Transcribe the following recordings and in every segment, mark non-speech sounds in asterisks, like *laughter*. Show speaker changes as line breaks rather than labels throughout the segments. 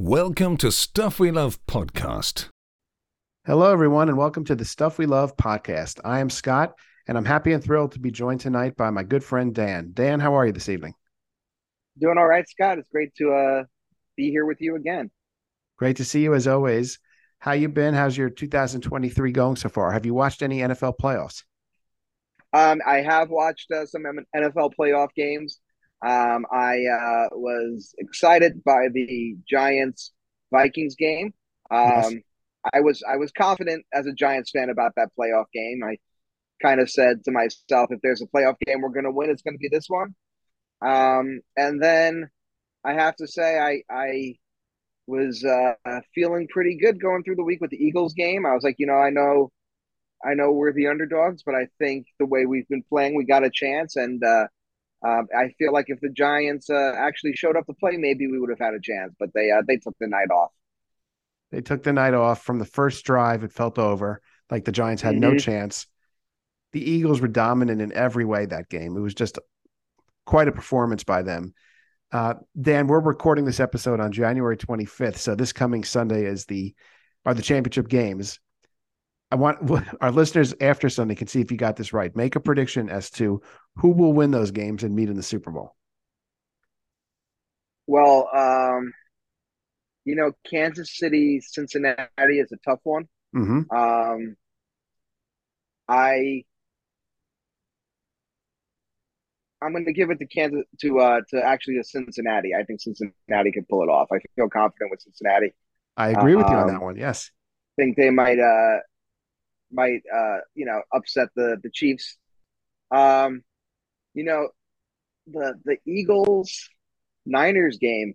Welcome to Stuff We Love Podcast.
Hello, everyone, and welcome to the Stuff We Love podcast. I am Scott, and I'm happy and thrilled to be joined tonight by my good friend Dan. Dan, how are you this evening?
Doing all right, Scott. It's great to uh, be here with you again.
Great to see you as always. How you been? How's your 2023 going so far? Have you watched any NFL playoffs?
Um, I have watched uh, some NFL playoff games. Um, I uh, was excited by the Giants Vikings game. Um, yes. I was I was confident as a Giants fan about that playoff game. I kind of said to myself, if there's a playoff game we're going to win, it's going to be this one. Um, and then I have to say, I I was uh, feeling pretty good going through the week with the Eagles game. I was like, you know, I know, I know we're the underdogs, but I think the way we've been playing, we got a chance. And uh, um, I feel like if the Giants uh, actually showed up to play, maybe we would have had a chance. But they uh, they took the night off.
They took the night off from the first drive. It felt over, like the Giants had mm-hmm. no chance. The Eagles were dominant in every way that game. It was just quite a performance by them. Uh, Dan, we're recording this episode on January 25th, so this coming Sunday is the are the championship games. I want *laughs* our listeners after Sunday can see if you got this right. Make a prediction as to who will win those games and meet in the Super Bowl.
Well, um, you know, Kansas City, Cincinnati is a tough one.
Mm-hmm.
Um, I I'm going to give it to Kansas to uh to actually to Cincinnati. I think Cincinnati can pull it off. I feel confident with Cincinnati.
I agree with um, you on that um, one. Yes, I
think they might uh might uh, you know upset the the Chiefs. Um, you know, the the Eagles Niners game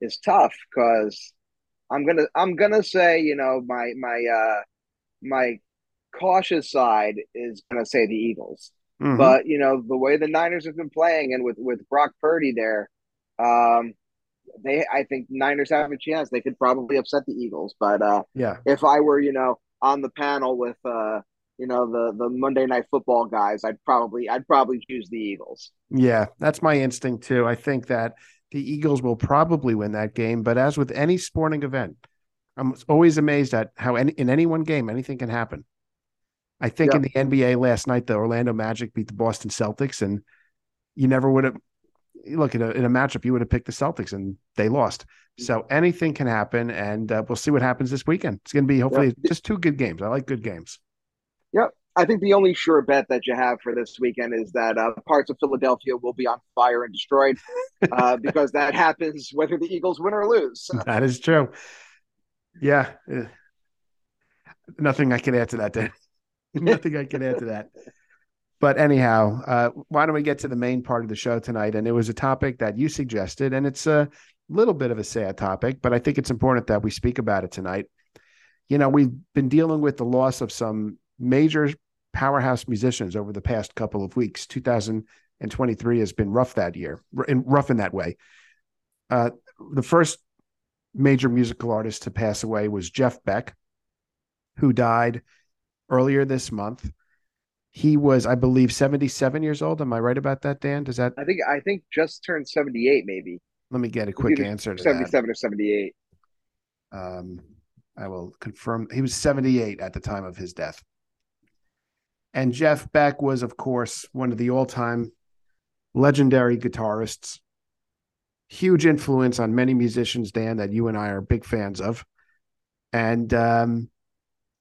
is tough because I'm gonna I'm gonna say you know my my uh my cautious side is gonna say the Eagles. Mm-hmm. But you know the way the Niners have been playing, and with with Brock Purdy there, um, they I think Niners have a chance. They could probably upset the Eagles. But uh,
yeah,
if I were you know on the panel with uh you know the the Monday Night Football guys, I'd probably I'd probably choose the Eagles.
Yeah, that's my instinct too. I think that the Eagles will probably win that game, but as with any sporting event, I'm always amazed at how any, in any one game anything can happen. I think in the NBA last night, the Orlando Magic beat the Boston Celtics, and you never would have look at a, in a matchup you would have picked the Celtics, and they lost. So anything can happen, and uh, we'll see what happens this weekend. It's going to be hopefully yep. just two good games. I like good games.
Yep. I think the only sure bet that you have for this weekend is that uh, parts of Philadelphia will be on fire and destroyed *laughs* uh, because that happens whether the Eagles win or lose.
That is true. Yeah. Nothing I can add to that, Dan. *laughs* Nothing I can add to that. But anyhow, uh, why don't we get to the main part of the show tonight? And it was a topic that you suggested, and it's a little bit of a sad topic, but I think it's important that we speak about it tonight. You know, we've been dealing with the loss of some major powerhouse musicians over the past couple of weeks. 2023 has been rough that year, and rough in that way. Uh, the first major musical artist to pass away was Jeff Beck, who died earlier this month. He was, I believe, 77 years old. Am I right about that, Dan? Does that?
I think I think just turned 78, maybe.
Let me get a quick answer to
77
that.
or 78.
Um, I will confirm. He was 78 at the time of his death. And Jeff Beck was, of course, one of the all-time legendary guitarists. Huge influence on many musicians, Dan, that you and I are big fans of. And um,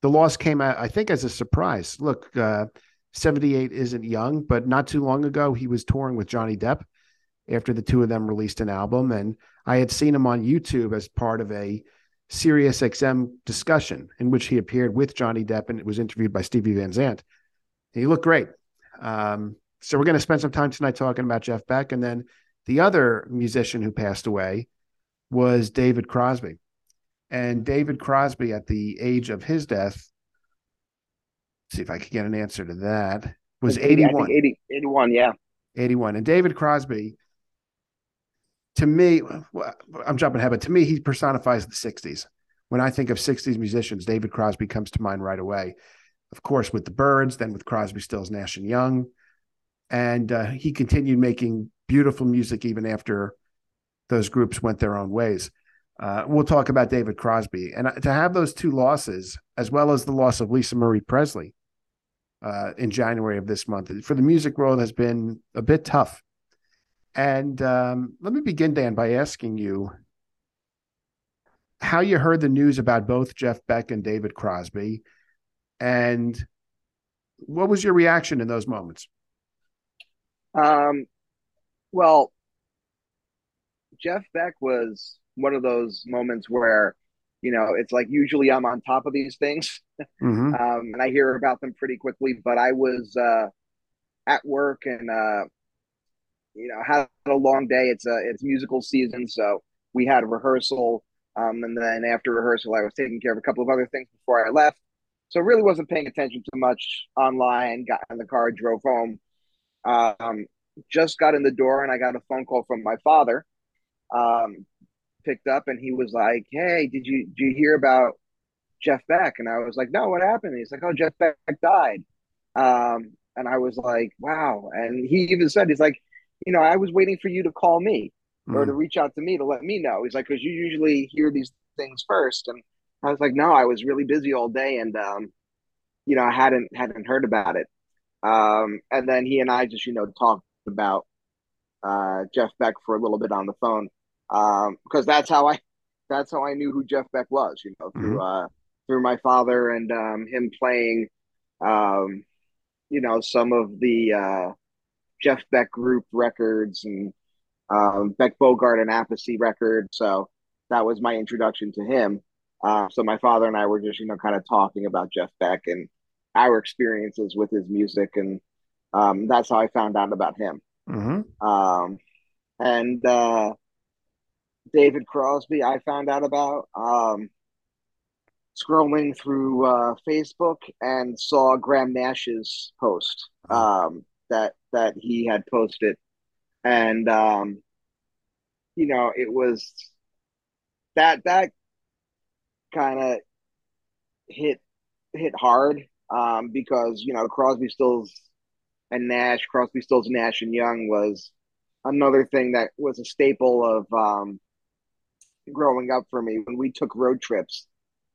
the loss came, out, I think, as a surprise. Look, uh, 78 isn't young, but not too long ago, he was touring with Johnny Depp after the two of them released an album. And I had seen him on YouTube as part of a Sirius XM discussion in which he appeared with Johnny Depp and it was interviewed by Stevie Van Zandt. He looked great. Um, so we're going to spend some time tonight talking about Jeff Beck. And then the other musician who passed away was David Crosby. And David Crosby, at the age of his death, see if I could get an answer to that. Was 81.
80, 81, yeah.
81. And David Crosby, to me, I'm jumping ahead, but to me, he personifies the 60s. When I think of 60s musicians, David Crosby comes to mind right away. Of course, with the Byrds, then with Crosby, Stills, Nash, and Young. And uh, he continued making beautiful music even after those groups went their own ways. Uh, we'll talk about David Crosby and uh, to have those two losses, as well as the loss of Lisa Marie Presley uh, in January of this month, for the music world has been a bit tough. And um, let me begin, Dan, by asking you how you heard the news about both Jeff Beck and David Crosby, and what was your reaction in those moments?
Um, well, Jeff Beck was one of those moments where, you know, it's like usually I'm on top of these things, *laughs* mm-hmm. um, and I hear about them pretty quickly. But I was uh, at work and uh, you know had a long day. It's a it's musical season, so we had a rehearsal, um, and then after rehearsal, I was taking care of a couple of other things before I left. So really wasn't paying attention too much online. Got in the car, drove home. Um, just got in the door, and I got a phone call from my father. Um, picked up, and he was like, "Hey, did you did you hear about Jeff Beck?" And I was like, "No, what happened?" And he's like, "Oh, Jeff Beck died." Um, and I was like, "Wow!" And he even said, "He's like, you know, I was waiting for you to call me mm. or to mm. reach out to me to let me know." He's like, "Because you usually hear these things first. And I was like, no, I was really busy all day, and um, you know, I hadn't hadn't heard about it. Um, and then he and I just, you know, talked about uh, Jeff Beck for a little bit on the phone um, because that's how I that's how I knew who Jeff Beck was, you know, through mm-hmm. uh, through my father and um, him playing, um, you know, some of the uh, Jeff Beck group records and um, Beck Bogert and Appice record. So that was my introduction to him. Uh, so my father and I were just, you know, kind of talking about Jeff Beck and our experiences with his music, and um, that's how I found out about him. Mm-hmm. Um, and uh, David Crosby, I found out about um, scrolling through uh, Facebook and saw Graham Nash's post um, that that he had posted, and um, you know, it was that that kind of hit hit hard um, because you know Crosby, Stills, and Nash, Crosby, Stills, Nash, and Young was another thing that was a staple of um, growing up for me when we took road trips.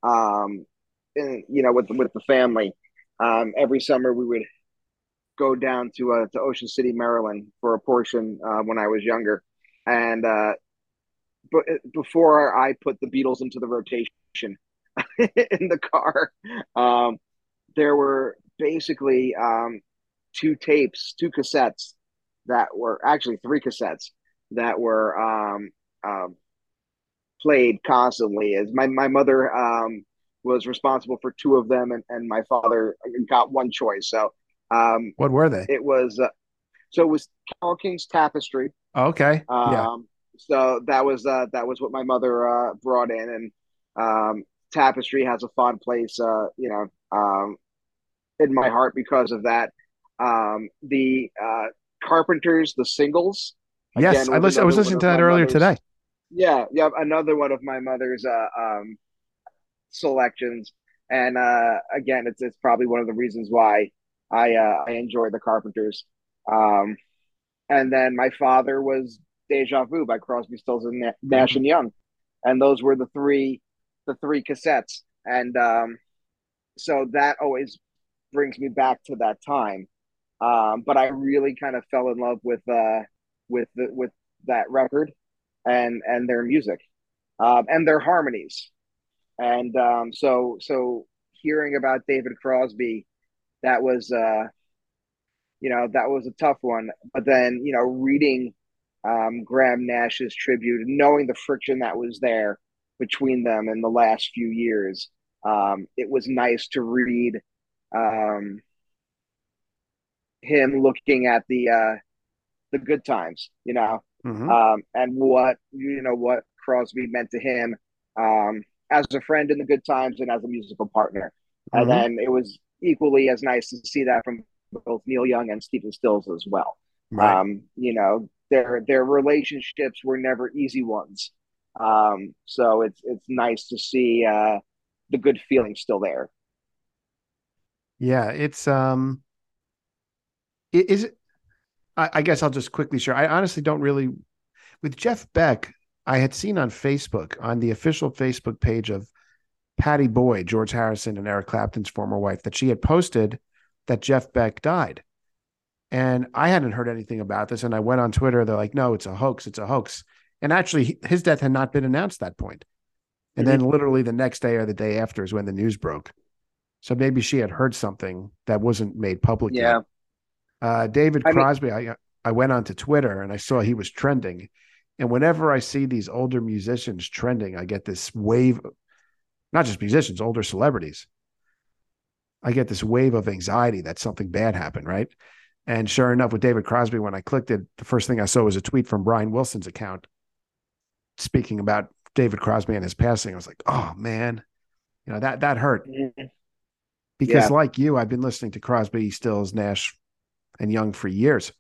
Um, and, you know, with with the family, um, every summer we would go down to uh, to Ocean City, Maryland, for a portion uh, when I was younger, and uh, but before I put the Beatles into the rotation *laughs* in the car. Um, there were basically um, two tapes, two cassettes that were actually three cassettes that were um, um, played constantly. As my my mother um, was responsible for two of them, and, and my father got one choice. So, um,
what were they?
It was uh, so it was Carole King's Tapestry.
Oh, okay, yeah.
Um, so that was uh, that was what my mother uh, brought in, and um, Tapestry has a fond place, uh, you know, um, in my heart because of that. Um, the uh, Carpenters, the singles.
Yes, again, I, listen, I was listening to that earlier today.
Yeah, yeah, another one of my mother's uh, um, selections, and uh, again, it's it's probably one of the reasons why I uh, I enjoy the Carpenters. Um, and then my father was Deja Vu by Crosby, Stills, and Nash and Young, and those were the three the three cassettes, and um, so that always brings me back to that time. Um, but I really kind of fell in love with uh, with the, with that record and and their music um, and their harmonies, and um, so so hearing about David Crosby, that was uh, you know that was a tough one. But then you know reading um, Graham Nash's tribute and knowing the friction that was there between them in the last few years. Um, it was nice to read um, him looking at the uh, the good times, you know, mm-hmm. um, and what you know what Crosby meant to him um, as a friend in the good times and as a musical partner. Mm-hmm. And then it was equally as nice to see that from both Neil Young and Stephen Stills as well. Right. Um, you know, their their relationships were never easy ones. Um, so it's it's nice to see uh, the good feeling still there.
Yeah, it's um, is it? I, I guess I'll just quickly share. I honestly don't really with Jeff Beck. I had seen on Facebook, on the official Facebook page of Pattie Boyd, George Harrison and Eric Clapton's former wife, that she had posted that Jeff Beck died. And I hadn't heard anything about this. And I went on Twitter. They're like, no, it's a hoax. It's a hoax. And actually, his death had not been announced at that point. And mm-hmm. then literally the next day or the day after is when the news broke. So maybe she had heard something that wasn't made public
yeah.
yet. Uh, David Crosby, I, mean, I I went onto Twitter and I saw he was trending. And whenever I see these older musicians trending, I get this wave, not just musicians, older celebrities. I get this wave of anxiety that something bad happened, right? And sure enough, with David Crosby, when I clicked it, the first thing I saw was a tweet from Brian Wilson's account speaking about David Crosby and his passing. I was like, oh man, you know, that that hurt. Mm-hmm. Because yeah. like you, I've been listening to Crosby, Stills, Nash, and Young for years.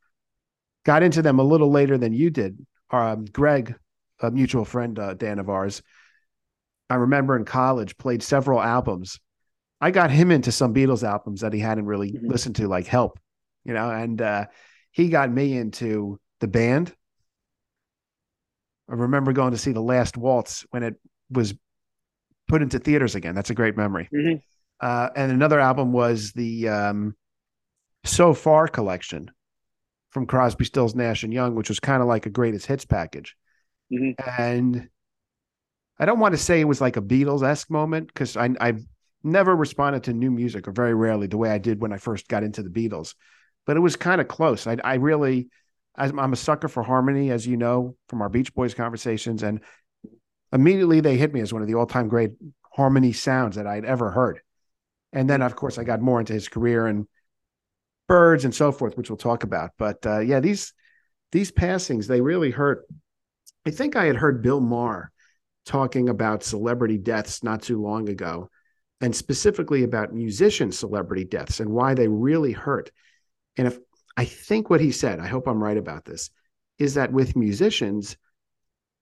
Got into them a little later than you did. Um, Greg, a mutual friend, uh, Dan of ours, I remember in college played several albums. I got him into some Beatles albums that he hadn't really mm-hmm. listened to, like Help, you know, and uh, he got me into the band. I remember going to see The Last Waltz when it was put into theaters again. That's a great memory.
Mm-hmm.
Uh, and another album was the um, So Far collection from Crosby, Stills, Nash and Young, which was kind of like a greatest hits package.
Mm-hmm.
And I don't want to say it was like a Beatles esque moment because I I've never responded to new music or very rarely the way I did when I first got into the Beatles, but it was kind of close. I I really I'm a sucker for harmony, as you know from our Beach Boys conversations, and immediately they hit me as one of the all time great harmony sounds that I'd ever heard. And then, of course, I got more into his career and Byrds and so forth, which we'll talk about. But uh, yeah, these these passings they really hurt. I think I had heard Bill Maher talking about celebrity deaths not too long ago, and specifically about musician celebrity deaths and why they really hurt. And if I think what he said, I hope I'm right about this, is that with musicians,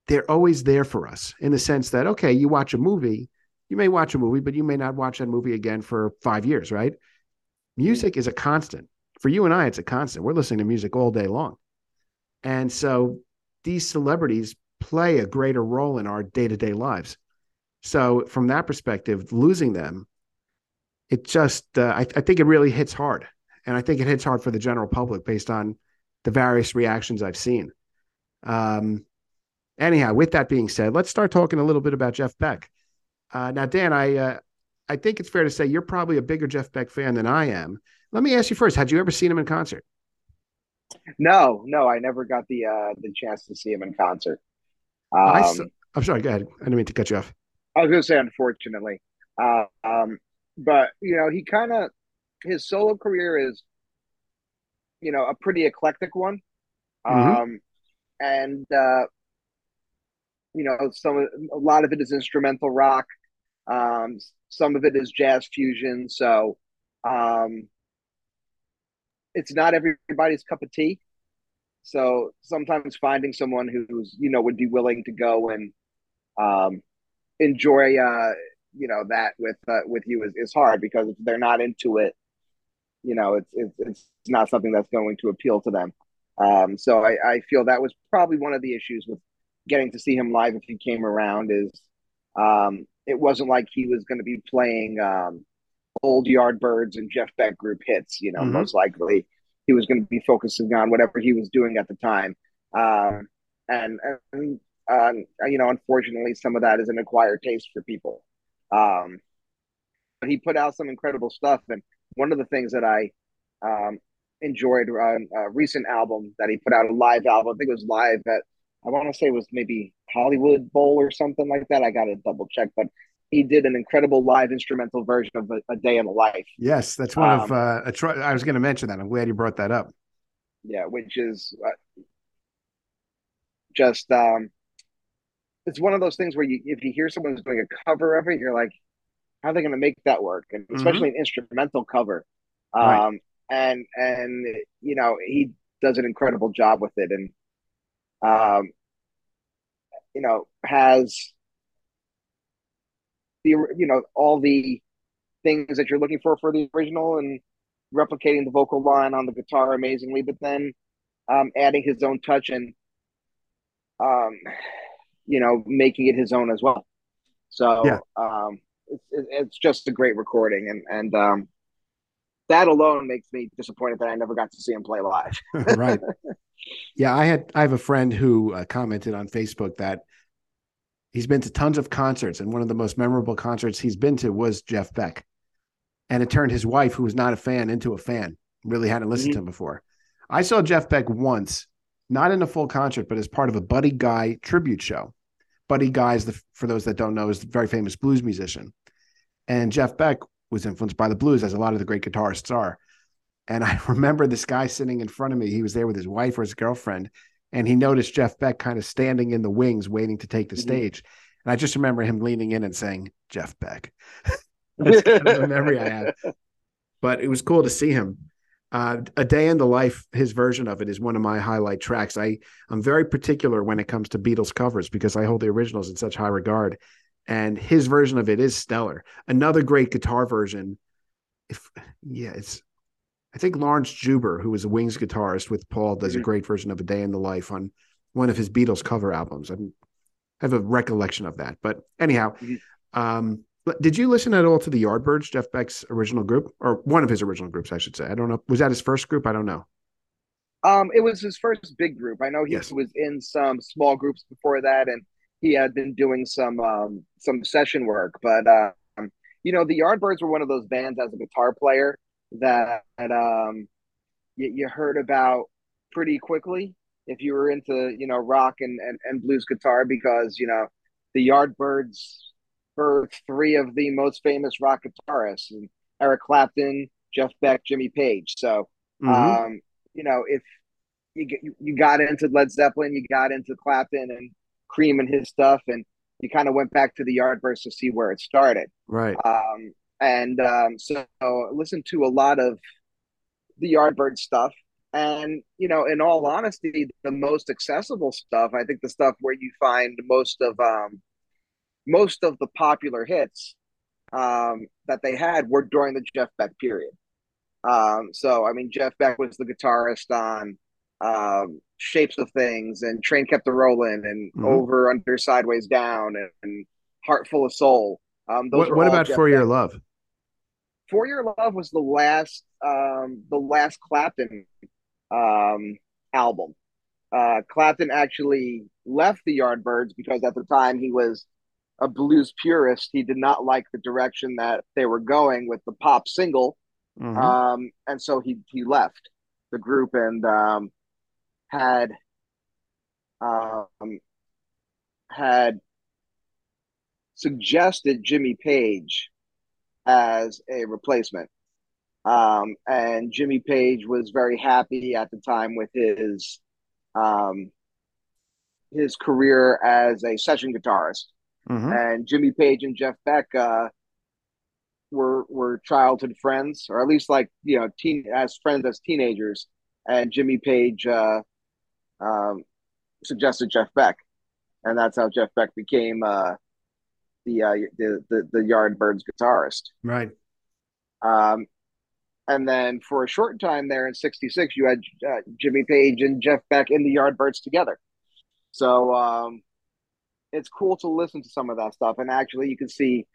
they're always there for us in the sense that okay, you watch a movie, you may watch a movie, but you may not watch that movie again for five years, right? Music is a constant for you and I, it's a constant. We're listening to music all day long. And so these celebrities play a greater role in our day to day lives. So, from that perspective, losing them, it just, uh, I, I, think it really hits hard. And I think it hits hard for the general public based on the various reactions I've seen. Um, anyhow, with that being said, let's start talking a little bit about Jeff Beck. Uh, now, Dan, I, uh, I think it's fair to say you're probably a bigger Jeff Beck fan than I am. Let me ask you first: Had you ever seen him in concert?
No, no, I never got the uh, the chance to see him in concert.
Um, I am sorry. Go ahead. I didn't mean to cut you off.
I was going to say, unfortunately, uh, um, but you know, he kind of his solo career is, you know, a pretty eclectic one, mm-hmm. um, and uh, you know, some a lot of it is instrumental rock, um, some of it is jazz fusion. So, um, it's not everybody's cup of tea. So sometimes finding someone who's you know would be willing to go and um, enjoy uh, you know that with uh, with you is, is hard because if they're not into it, you know it's it's it's not something that's going to appeal to them. Um, so I, I feel that was probably one of the issues with getting to see him live if he came around is um, it wasn't like he was going to be playing um, old Yardbirds and Jeff Beck group hits. You know, mm-hmm. most likely he was going to be focusing on whatever he was doing at the time. Um, and, and uh, you know, unfortunately, some of that is an acquired taste for people. Um, but he put out some incredible stuff, and one of the things that I um, enjoyed on uh, a recent album that he put out a live album. I think it was live at I want to say it was maybe Hollywood Bowl or something like that. I got to double check, but he did an incredible live instrumental version of a, a day in the life.
Yes, that's one um, of uh, a tr- I was going to mention that. I'm glad you brought that up.
Yeah, which is uh, just um, it's one of those things where you if you hear someone's doing a cover of it, you're like, how are they going to make that work? And mm-hmm. especially mm-hmm. an instrumental cover. Um, right. and and you know he does an incredible job with it, and um, you know has the you know all the things that you're looking for for the original and replicating the vocal line on the guitar amazingly, but then um, adding his own touch and um, you know, making it his own as well. So
Yeah.
um, it's, it's just a great recording, and and um, that alone makes me disappointed that I never got to see him play live. *laughs*
right. Yeah, I had I have a friend who uh, commented on Facebook that he's been to tons of concerts, and one of the most memorable concerts he's been to was Jeff Beck, and it turned his wife, who was not a fan, into a fan. Really hadn't listened
Mhm.
to him before. I saw Jeff Beck once, not in a full concert, but as part of a Buddy Guy tribute show. Buddy Guy is the for those that don't know is a very famous blues musician, and Jeff Beck was influenced by the blues, as a lot of the great guitarists are. And I *laughs* remember this guy sitting in front of me. He was there with his wife or his girlfriend, and he noticed Jeff Beck kind of standing in the wings, waiting to take the
Mhm.
stage. And I just remember him leaning in and saying, "Jeff Beck." *laughs* That's kind of a memory I have. But it was cool to see him. Uh, a day in the life, his version of it is one of my highlight tracks. I I'm very particular when it comes to Beatles covers because I hold the originals in such high regard, and his version of it is stellar. Another great guitar version. If yeah, it's I think Laurence Juber, who was a Wings guitarist with Paul, does a
Mhm.
great version of A Day in the Life on one of his Beatles cover albums. I'm, I have a recollection of that. But anyhow,
Mhm.
um, did you listen at all to the Yardbirds, Jeff Beck's original group, or one of his original groups, I should say? I don't know. Was that his first group? I don't know.
Um, it was his first big group. I know he
Yes.
was in some small groups before that, and he had been doing some um, some session work. But um, you know, the Yardbirds were one of those bands as a guitar player that um, you, you heard about pretty quickly if you were into you know rock and, and, and blues guitar because you know the Yardbirds birthed three of the most famous rock guitarists: Eric Clapton, Jeff Beck, Jimmy Page. So
Mhm.
um, you know, if you you, you got into Led Zeppelin, you got into Clapton and Cream and his stuff, and you kind of went back to the Yardbirds to see where it started.
right.
Um, and um, so I listened to a lot of the Yardbird stuff. And, you know, in all honesty, the most accessible stuff, I think the stuff where you find most of um, most of the popular hits um, that they had were during the Jeff Beck period. Um, so, I mean, Jeff Beck was the guitarist on um, Shapes of Things and Train Kept a Rolling and
Mhm.
Over, Under, Sideways, Down and, and Heart Full of Soul. Um, those
What, what about
Jeff
For Your Love?
For Your Love was the last um, the last Clapton um, album. Uh, Clapton actually left the Yardbirds because at the time he was a blues purist. He did not like the direction that they were going with the pop single,
Mhm.
um, and so he he left the group and um, had um, had suggested Jimmy Page as a replacement. Um, and Jimmy Page was very happy at the time with his um, his career as a session guitarist.
Mhm.
And Jimmy Page and Jeff Beck uh, were were childhood friends, or at least like you know, teen as friends as teenagers. And Jimmy Page uh, um, suggested Jeff Beck, and that's how Jeff Beck became uh, the, uh, the the the Yardbirds guitarist.
Right.
Um, and then for a short time there in '66, you had uh, Jimmy Page and Jeff Beck in the Yardbirds together. So um, it's cool to listen to some of that stuff, and actually, you can see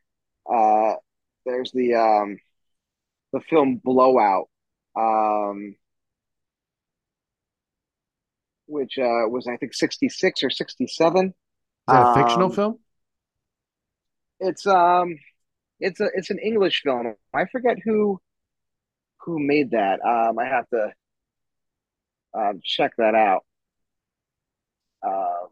uh, there's the um, the film Blowout, um, which uh, was I think '66 or '67.
Is that a fictional
Um,
film?
It's um, it's a it's an English film. I forget who who made that. Um, I have to um, check that out. Um,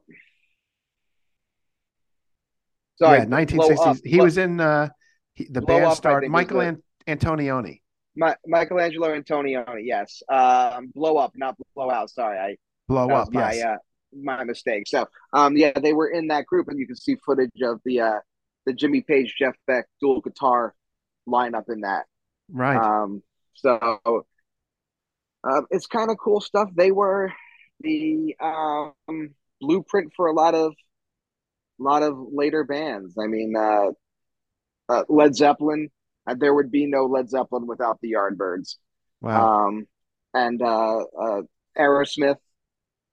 sorry,
yeah, 1960s.
Up.
he
Blow-
was in uh, he, the band
Up,
starred Michael An- Antonioni.
Mi- Michelangelo Antonioni. Yes, um, blow up, not blow out. Sorry, I
Blow up.
my
yes.
uh, my mistake. So, um, yeah, they were in that group, and you can see footage of the uh, the Jimmy Page Jeff Beck dual guitar lineup in that.
right.
Um, so um, it's kind of cool stuff. They were the um, blueprint for a lot of a lot of later bands. I mean, uh, uh, Led Zeppelin. Uh, there would be no Led Zeppelin without the Yardbirds.
wow.
Um, and uh, uh, Aerosmith.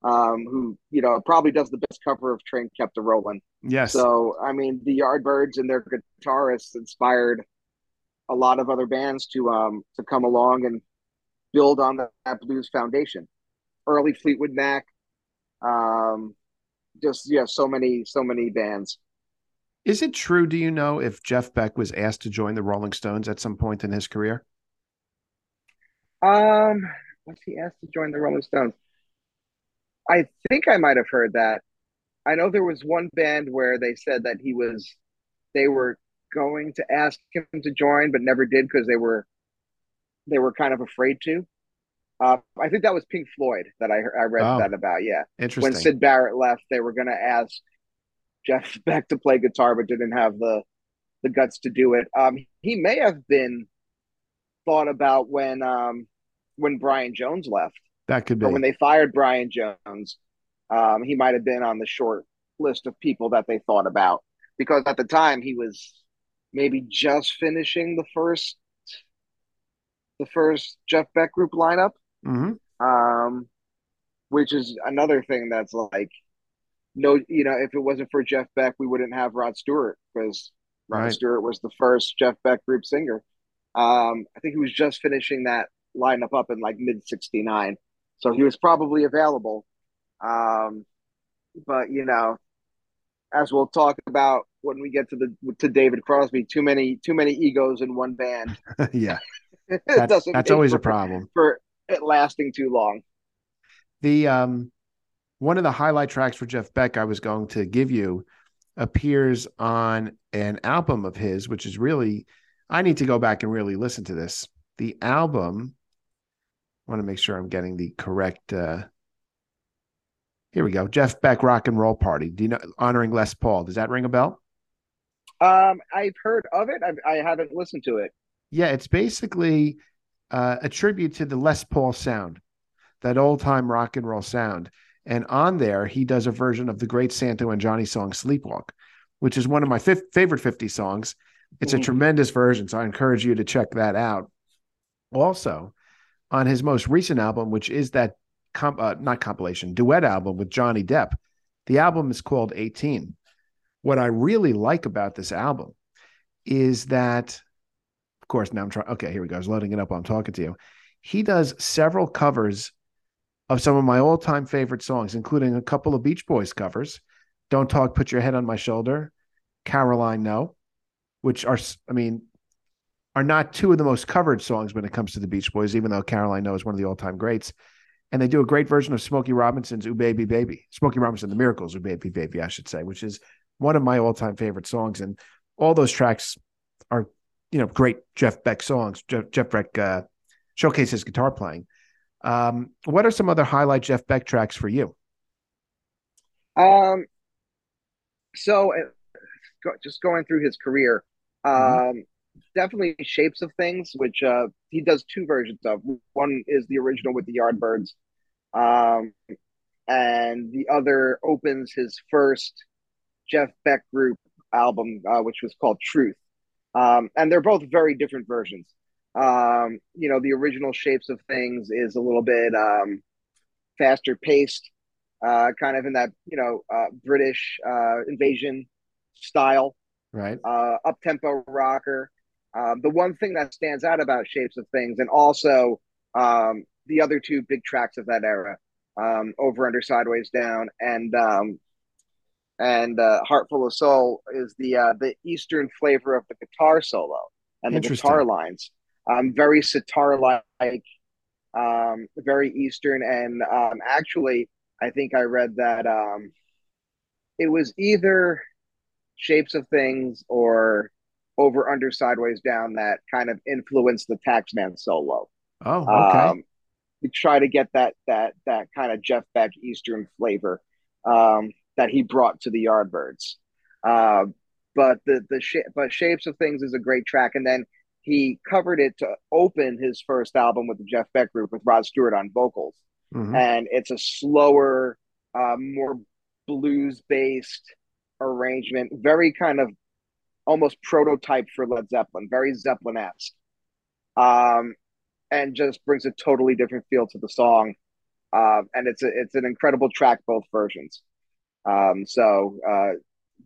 Um, who you know probably does the best cover of "Train Kept a Rolling."
Yes.
So I mean, the Yardbirds and their guitarists inspired a lot of other bands to um to come along and build on that, that blues foundation. Early Fleetwood Mac, um, just yeah, so many so many bands.
Is it true? Do you know if Jeff Beck was asked to join the Rolling Stones at some point in his career?
Um, was he asked to join the Rolling Stones? I think I might have heard that. I know there was one band where they said that he was, they were going to ask him to join, but never did because they were, they were kind of afraid to. Uh, I think that was Pink Floyd that I I read
Oh.
that about. Yeah,
Interesting.
when Syd Barrett left, they were going to ask Jeff *laughs* Beck to play guitar, but didn't have the the guts to do it. Um, he may have been thought about when um, when Brian Jones left,
that could be.
or when they fired Brian Jones. Um, he might have been on the short list of people that they thought about because at the time he was maybe just finishing the first the first Jeff Beck group lineup
Mhm.
um, which is another thing that's like no, you know, if it wasn't for Jeff Beck, we wouldn't have Rod Stewart because Rod
Right.
Stewart was the first Jeff Beck group singer. Um, I think he was just finishing that lineup up in like mid '69, so he was probably available. Um, but you know, as we'll talk about when we get to the to David Crosby, too many too many egos in one band. *laughs*
yeah, *laughs*
it doesn't
that's
make
always a problem.
for it lasting too long.
The um, one of the highlight tracks for Jeff Beck I was going to give you appears on an album of his, which is really I need to go back and really listen to this. The album. I want to make sure I'm getting the correct. uh Here we go. Jeff Beck Rock and Roll Party. Do you know honoring Les Paul? Does that ring a bell?
Um, I've heard of it. I've, I haven't listened to it.
Yeah, it's basically uh, a tribute to the Les Paul sound, that old time rock and roll sound. And on there, he does a version of the great Santo and Johnny song Sleepwalk, which is one of my fif- favorite 50 songs. It's a
Mhm.
tremendous version. So I encourage you to check that out. Also, on his most recent album, which is that comp- uh, not compilation, duet album with Johnny Depp, the album is called 18. What I really like about this album is that of course, now I'm trying. Okay, here we go. I was loading it up while I'm talking to you. He does several covers of some of my all time favorite songs, including a couple of Beach Boys covers Don't Talk, Put Your Head on My Shoulder, Caroline No, which are, I mean, are not two of the most covered songs when it comes to the Beach Boys, even though Caroline No is one of the all time greats. And they do a great version of Smokey Robinson's Ooh Baby Baby, Smokey Robinson, The Miracles, Ooh Baby Baby, I should say, which is one of my all time favorite songs. And all those tracks are you know, great Jeff Beck songs. Jeff, Jeff Beck uh, showcases guitar playing. Um, what are some other highlight Jeff Beck tracks for you?
Um, so uh, go, just going through his career, um,
Mhm.
Definitely Shapes of Things, which uh, he does two versions of. One is the original with the Yardbirds, um, and the other opens his first Jeff Beck group album, uh, which was called Truth. Um, and they're both very different versions. Um, you know, the original Shapes of Things is a little bit um, faster paced, uh, kind of in that you know uh, British uh, invasion style,
Right.
uh, up tempo rocker. Um, the one thing that stands out about Shapes of Things, and also um, the other two big tracks of that era, um, Over Under Sideways Down and um, and uh, Heart Full of Soul, is the uh, the Eastern flavor of the guitar solo and the guitar lines. Um, very sitar like, um, very Eastern, and um, actually, I think I read that um, it was either Shapes of Things or Over Under Sideways Down that kind of influenced the Taxman solo.
Oh, okay.
Um, we try to get that that that kind of Jeff Beck Eastern flavor um, that he brought to the Yardbirds. Uh, but the the sh- but Shapes of Things is a great track, and then he covered it to open his first album with the Jeff Beck group with Rod Stewart on vocals,
Mhm.
and it's a slower, uh, more blues based arrangement, very kind of almost prototype for Led Zeppelin, very Zeppelin esque, um, and just brings a totally different feel to the song. uh, and it's a, it's an incredible track, both versions. Um, so uh,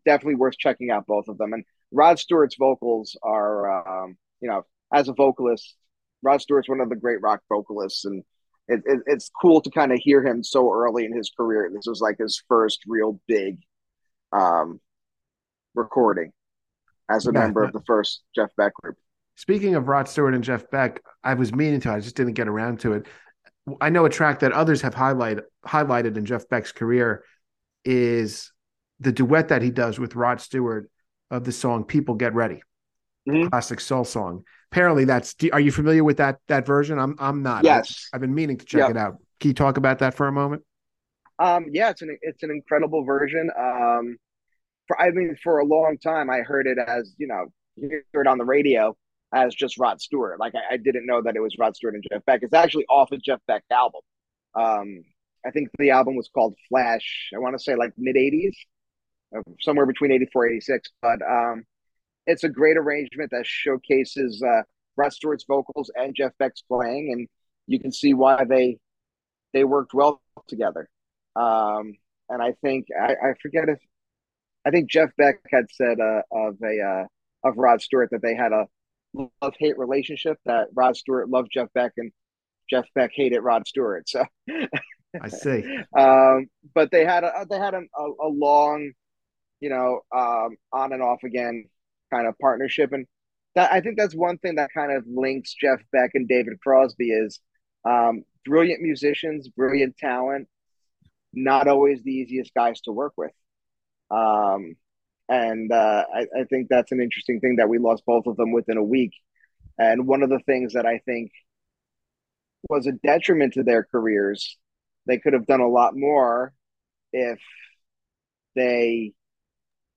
definitely worth checking out both of them. And Rod Stewart's vocals are, um, you know, as a vocalist, Rod Stewart's one of the great rock vocalists, and it, it, it's cool to kind of hear him so early in his career. This was like his first real big um, recording as a yeah, member of the first Jeff Beck group.
Speaking of Rod Stewart and Jeff Beck, I was meaning to, I just didn't get around to it. I know a track that others have highlighted highlighted in Jeff Beck's career is the duet that he does with Rod Stewart of the song "People Get Ready," mm-hmm. classic soul song. Apparently, that's. Are you familiar with that that version? I'm I'm not.
Yes,
I, have been meaning to check yep. it out. Can you talk about that for a moment?
Um, yeah, it's an it's an incredible version. Um, for I mean, for a long time, I heard it as you know, hear it on the radio as just Rod Stewart. Like I, I, didn't know that it was Rod Stewart and Jeff Beck. It's actually off of Jeff Beck's album. Um, I think the album was called Flash. I want to say like mid '80s, uh, somewhere between '84 '86. But um, it's a great arrangement that showcases uh, Rod Stewart's vocals and Jeff Beck's playing, and you can see why they they worked well together. Um, and I think I, I forget if I think Jeff Beck had said uh, of a uh, of Rod Stewart that they had a love hate relationship that Rod Stewart loved Jeff Beck and Jeff Beck hated Rod Stewart. So
I see. *laughs*
Um, but they had a they had a, a, long, you know, um, on and off again kind of partnership, and that I think that's one thing that kind of links Jeff Beck and David Crosby is um, brilliant musicians, brilliant talent, not always the easiest guys to work with. Um, and uh, I, I think that's an interesting thing that we lost both of them within a week. And one of the things that I think was a detriment to their careers, they could have done a lot more if they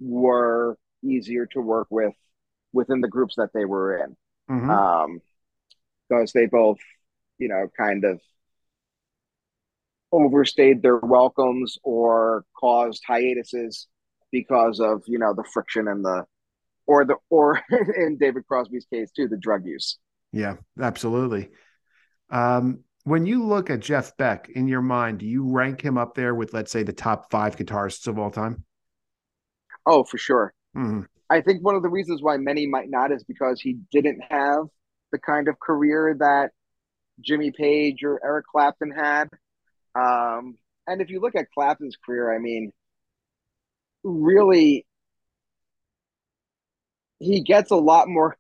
were easier to work with within the groups that they were in. Mm-hmm. Um, because they both, you know, kind of overstayed their welcomes or caused hiatuses because of you know the friction and the or the or *laughs* in David Crosby's case too the drug use.
Yeah, absolutely. Um, when you look at Jeff Beck in your mind, do you rank him up there with let's say the top five guitarists of all time?
Oh, for sure. Mm-hmm. I think one of the reasons why many might not is because he didn't have the kind of career that Jimmy Page or Eric Clapton had. Um, and if you look at Clapton's career, I mean, really he gets a lot more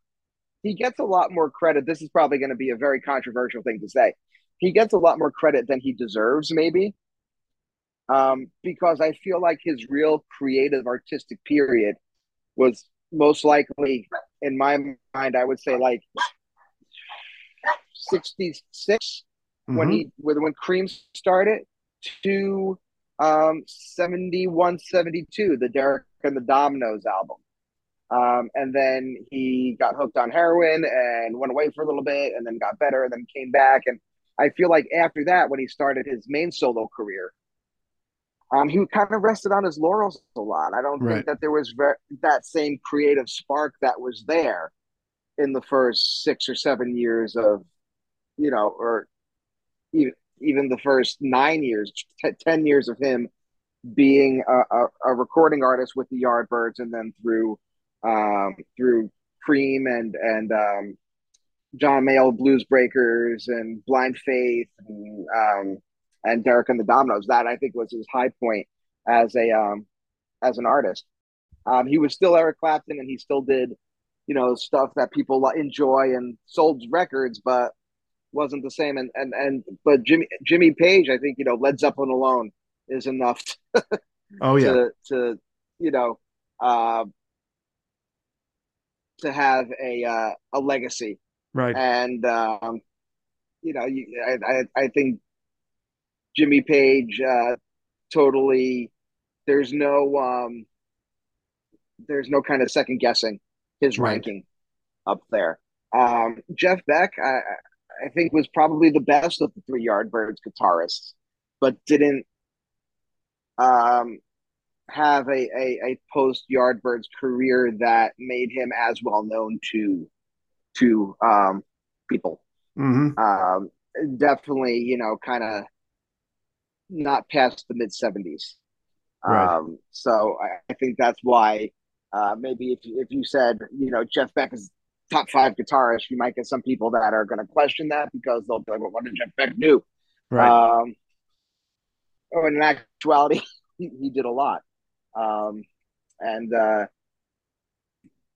he gets a lot more credit. This is probably going to be a very controversial thing to say. He gets a lot more credit than he deserves, maybe. Um, because I feel like his real creative artistic period was most likely, in my mind, I would say like 66 mm-hmm. when he when, when Cream started to um, 71, 72, the Derek and the Dominos album. Um, and then he got hooked on heroin and went away for a little bit and then got better and then came back. And I feel like after that, when he started his main solo career, um, he kind of rested on his laurels a lot. I don't right. think that there was ver- that same creative spark that was there in the first six or seven years of, you know, or even even the first nine years, t- ten years of him being a, a, a, recording artist with the Yardbirds, and then through um, through Cream and and um, John Mayall Blues Breakers and Blind Faith and um, and Derek and the Dominos. That I think was his high point as a um, as an artist. Um, he was still Eric Clapton, and he still did you know stuff that people enjoy and sold records, but wasn't the same. And and and but Jimmy Jimmy Page, I think you know Led Zeppelin alone is enough. To,
oh yeah. *laughs*
To, to you know, uh, to have a uh, a legacy,
right?
And um, you know, you, I, I I think Jimmy Page uh, totally. There's no um, there's no kind of second guessing his right. ranking up there. Um, Jeff Beck, I, I think was probably the best of the three Yardbirds guitarists, but didn't um, have a, a, a post Yardbirds career that made him as well known to to um, people. Mm-hmm. Um, definitely, you know, kind of not past the mid 70s.
Right.
Um, so I, I think that's why uh, maybe if if you said you know Jeff Beck is top five guitarist, you might get some people that are going to question that because they'll be like, "Well, what did Jeff Beck do?"
Right.
Um, oh, in actuality, *laughs* he, he did a lot, um, and uh,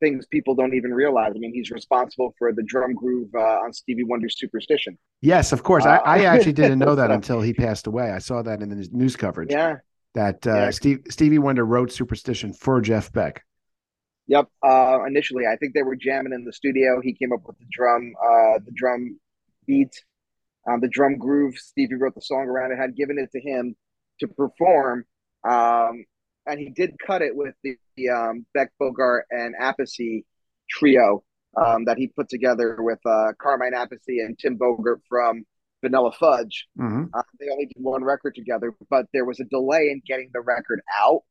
things people don't even realize. I mean, he's responsible for the drum groove uh, on Stevie Wonder's "Superstition."
yes, of course.
uh,
I, I *laughs* actually didn't know that until he passed away. I saw that in the news coverage.
Yeah,
That uh,
Yeah.
Steve Stevie Wonder wrote Superstition for Jeff Beck.
Yep. Uh, initially, I think they were jamming in the studio. He came up with the drum, uh, the drum beat, um, the drum groove. Stevie wrote the song around it. Had given it to him to perform, um, and he did cut it with the, the um, Beck Bogert and Appice trio um, that he put together with uh, Carmine Appice and Tim Bogert from Vanilla Fudge.
hmm
Uh, they only did one record together, but there was a delay in getting the record out.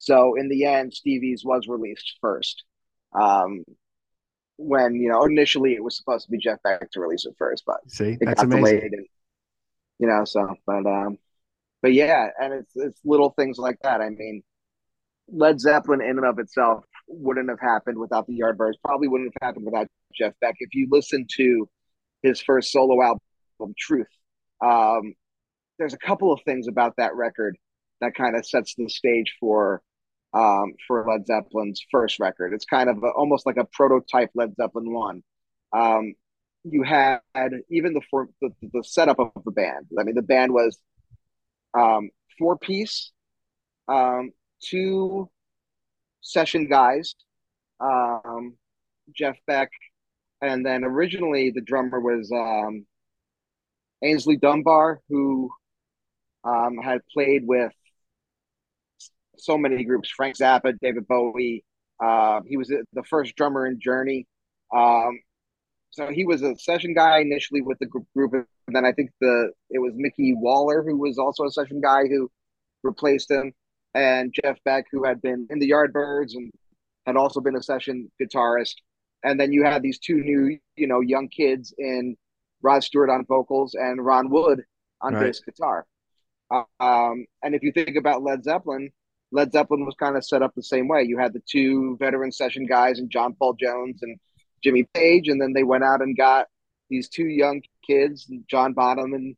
So in the end, Stevie's was released first. Um, when you know initially it was supposed to be Jeff Beck to release it first, but
See,
it
that's
got
amazing.
delayed, and you know so. But um, but yeah, and it's it's little things like that. I mean, Led Zeppelin in and of itself wouldn't have happened without the Yardbirds. Probably wouldn't have happened without Jeff Beck. If you listen to his first solo album, Truth, um, there's a couple of things about that record that kind of sets the stage for um, for Led Zeppelin's first record. It's kind of a, almost like a prototype Led Zeppelin one. Um, you had even the, for, the the setup of the band. I mean, the band was um, four piece, um, two session guys, um, Jeff Beck, and then originally the drummer was um, Aynsley Dunbar, who had played with so many groups Frank Zappa, David Bowie. Uh, he was the first drummer in Journey. Um, so he was a session guy initially with the group, and then I think the it was Micky Waller who was also a session guy who replaced him, and Jeff Beck who had been in the Yardbirds and had also been a session guitarist. And then you had these two new, you know, young kids in Rod Stewart on vocals and Ron Wood on
Right.
bass guitar. Um, and if you think about Led Zeppelin, Led Zeppelin was kind of set up the same way. You had the two veteran session guys and John Paul Jones and Jimmy Page, and then they went out and got these two young kids, John Bonham and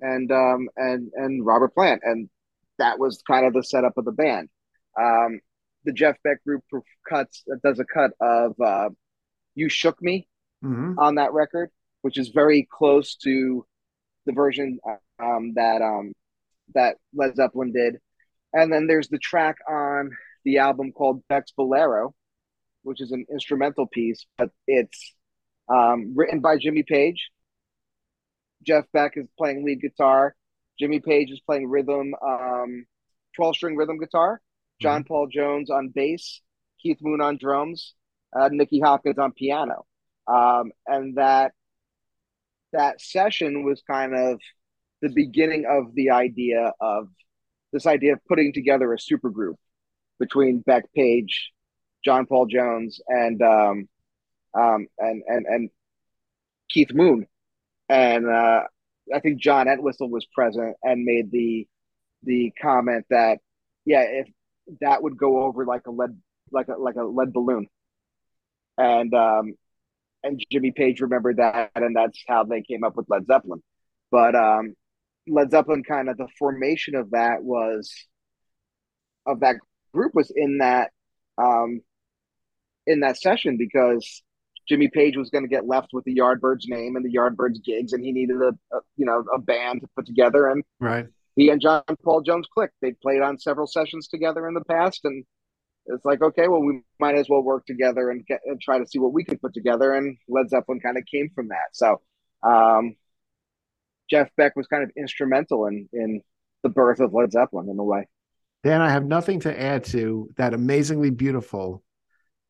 and um, and and Robert Plant, and that was kind of the setup of the band. Um, the Jeff Beck group cuts does a cut of uh, "You Shook Me"
hmm
on that record, which is very close to the version um, that um, that Led Zeppelin did. And then there's the track on the album called Beck's Bolero, which is an instrumental piece, but it's um, written by Jimmy Page. Jeff Beck is playing lead guitar. Jimmy Page is playing rhythm, um, 12 string rhythm guitar. John Paul Jones on bass. Keith Moon on drums. Uh, Nicky Hopkins on piano. Um, and that that session was kind of the beginning of the idea of this idea of putting together a supergroup between Beck Page, John Paul Jones, and um, um, and and and Keith Moon, and uh, I think John Entwistle was present and made the the comment that yeah, if that would go over like a lead like a like a lead balloon, and um, and Jimmy Page remembered that, and that's how they came up with Led Zeppelin. But um, Led Zeppelin, kind of the formation of that was of that group was in that um, in that session because Jimmy Page was going to get left with the Yardbirds name and the Yardbirds gigs, and he needed a, a you know a band to put together, and
Right.
he and John Paul Jones clicked. They played on several sessions together in the past, and it's like, okay, well, we might as well work together and get and try to see what we could put together. And Led Zeppelin kind of came from that. So, um, Jeff Beck was kind of instrumental in in the birth of Led Zeppelin in a way.
Dan, I have nothing to add to that amazingly beautiful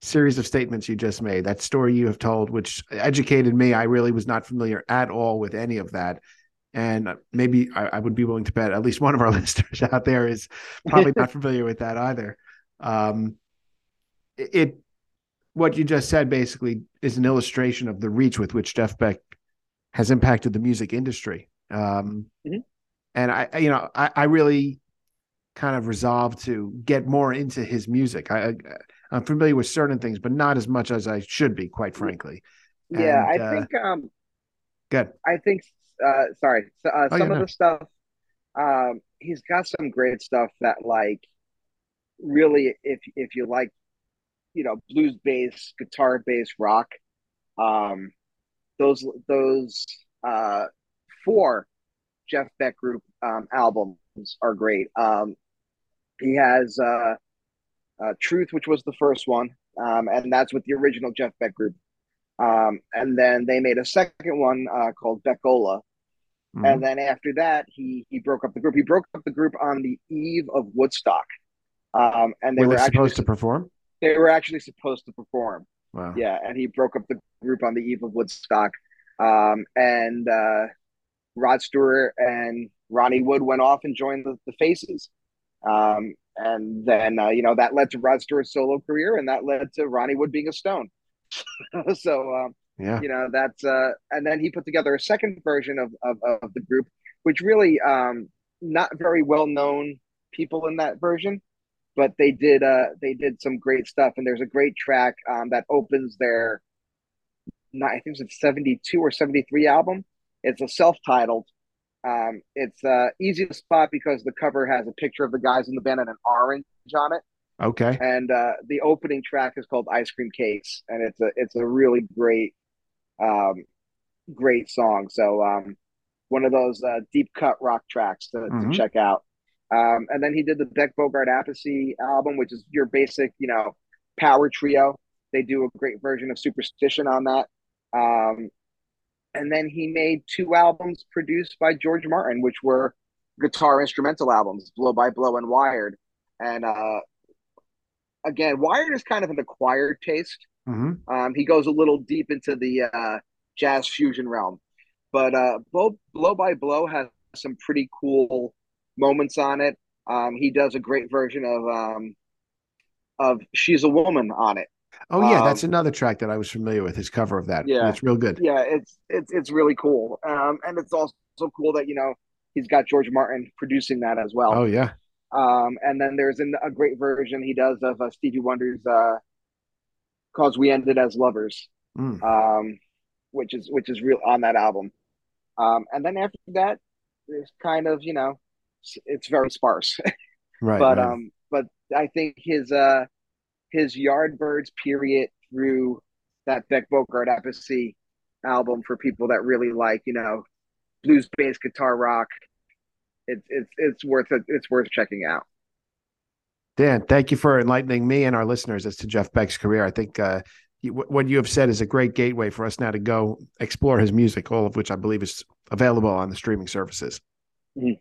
series of statements you just made. That story you have told, which educated me. I really was not familiar at all with any of that. And maybe I, I would be willing to bet at least one of our *laughs* listeners out there is probably not *laughs* familiar with that either. Um, it, it, what you just said basically is an illustration of the reach with which Jeff Beck has impacted the music industry. Um,
Mhm.
and I, you know, I, I really kind of resolved to get more into his music. I, I'm familiar with certain things, but not as much as I should be, quite frankly.
Yeah, and, I uh, think. um
Good.
I think. uh Sorry, uh, oh, some yeah, of no. the stuff. Um, he's got some great stuff that, like, really, if if you like, you know, blues bass, guitar bass, rock, um, those those uh four Jeff Beck Group um, albums are great. Um, he has uh, uh, Truth, which was the first one, um, and that's with the original Jeff Beck Group. Um, and then they made a second one uh, called Beck-Ola. Mm-hmm. And then after that, he he broke up the group. He broke up the group on the eve of Woodstock. Um, and they
were,
were
they supposed to perform.
They were actually supposed to perform.
Wow.
Yeah, and he broke up the group on the eve of Woodstock. Um, and uh, Rod Stewart and Ronnie Wood went off and joined the, the Faces. Um, and then, uh, you know, that led to Rod Stewart's solo career and that led to Ronnie Wood being a Stone. *laughs* so, um,
yeah,
you know, that's, uh, and then he put together a second version of, of, of the group, which really, um, not very well known people in that version, but they did, uh, they did some great stuff. And there's a great track, um, that opens their, not, I think it's a 72 or 73 album. It's a self-titled um, it's uh, easy to spot because the cover has a picture of the guys in the band and an orange on it.
Okay.
And uh, the opening track is called "Ice Cream Cakes," and it's a it's a really great, um, great song. So um, one of those uh, deep cut rock tracks to, mm-hmm. to check out. Um, and then he did the Beck Bogert Appice album, which is your basic, you know, power trio. They do a great version of Superstition on that. Um, and then he made two albums produced by George Martin, which were guitar instrumental albums, Blow by Blow and Wired. And uh, again, Wired is kind of an acquired taste.
Mm-hmm.
Um, he goes a little deep into the uh, jazz fusion realm, but uh, Blow, Blow by Blow has some pretty cool moments on it. Um, he does a great version of um, of "She's a Woman" on it,
Oh yeah, um, that's another track that I was familiar with. His cover of that.
Yeah,
it's real good.
Yeah, it's it's it's really cool. Um, and it's also cool that you know he's got George Martin producing that as well.
Oh yeah.
Um, and then there's an, a great version he does of uh, Stevie Wonder's uh, "Cause We Ended as Lovers,"
mm.
um, which is which is real on that album. Um, and then after that, it's kind of you know it's very sparse. *laughs*
right.
But
right.
um, but I think his uh his Yardbirds period through that Beck Bogert Appice album for people that really like, you know, blues bass guitar rock. It's it's it's worth it. It's worth checking out.
Dan, thank you for enlightening me and our listeners as to Jeff Beck's career. I think uh, what you have said is a great gateway for us now to go explore his music, all of which I believe is available on the streaming services.
Mm-hmm.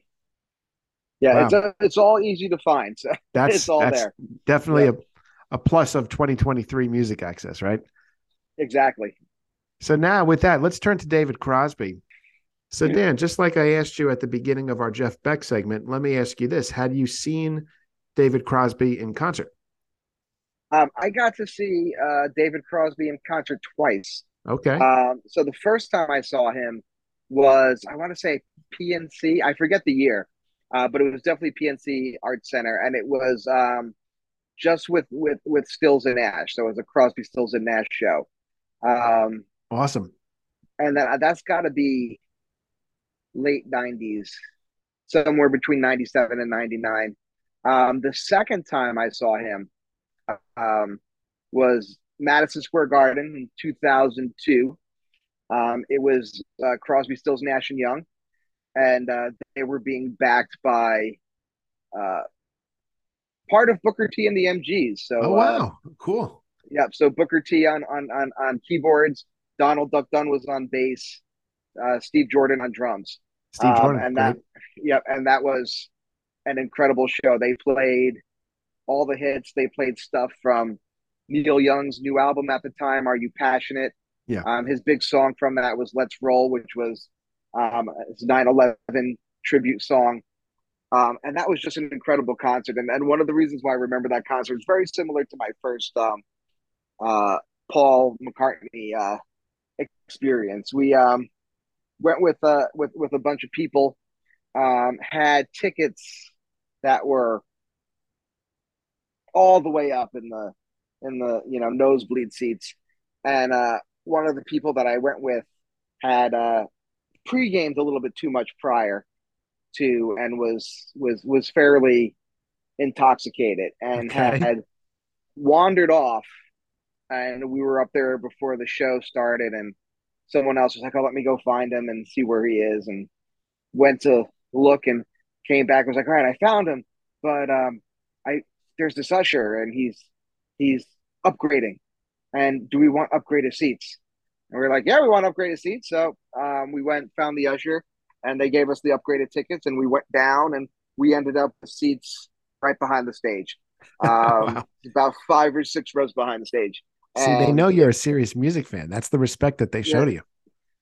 Yeah, wow. it's a, it's all easy to find. So *laughs*
that's
it's all
that's
there.
Definitely yeah. a a plus of 2023 music access, right?
Exactly.
So now with that, let's turn to David Crosby. So Dan, just like I asked you at the beginning of our Jeff Beck segment, let me ask you this: Had you seen David Crosby in concert?
Um, I got to see uh, David Crosby in concert twice.
Okay.
Um, so the first time I saw him was I want to say PNC. I forget the year, uh, but it was definitely PNC Art Center, and it was um, just with with with Stills and Nash. So it was a Crosby, Stills and Nash show. Um,
awesome.
And that that's got to be late '90s, somewhere between '97 and '99. Um, the second time I saw him um, was Madison Square Garden in 2002. Um, it was uh, Crosby, Stills, Nash and Young, and uh, they were being backed by uh, part of Booker T and the MGs. So
oh wow, uh, cool.
Yeah, so Booker T on on on on keyboards, Donald Duck Dunn was on bass, uh, Steve Jordan on drums.
Steve um, Jordan,
and that yep, and that was an incredible show. They played all the hits. They played stuff from Neil Young's new album at the time, Are You Passionate?
Yeah.
Um, his big song from that was Let's Roll, which was um, his 9 11 tribute song. Um, and that was just an incredible concert. And, and one of the reasons why I remember that concert is very similar to my first um, uh, Paul McCartney uh, experience. We um, went with uh, with with a bunch of people, um, had tickets that were all the way up in the in the you know nosebleed seats, and uh, one of the people that I went with had uh, pre-gamed a little bit too much prior to and was was was fairly intoxicated and
Okay.
had wandered off. And we were up there before the show started and someone else was like oh let me go find him and see where he is. And went to look and came back and was like all right i found him but um i there's this usher and he's he's upgrading. And do we want upgraded seats and we are like yeah we want upgraded seats so um we went found the usher and they gave us the upgraded tickets and we went down and we ended up with seats right behind the stage. *laughs* Um
Wow.
about five or six rows behind the stage.
See, they know you're a serious music fan. That's the respect that they show to you.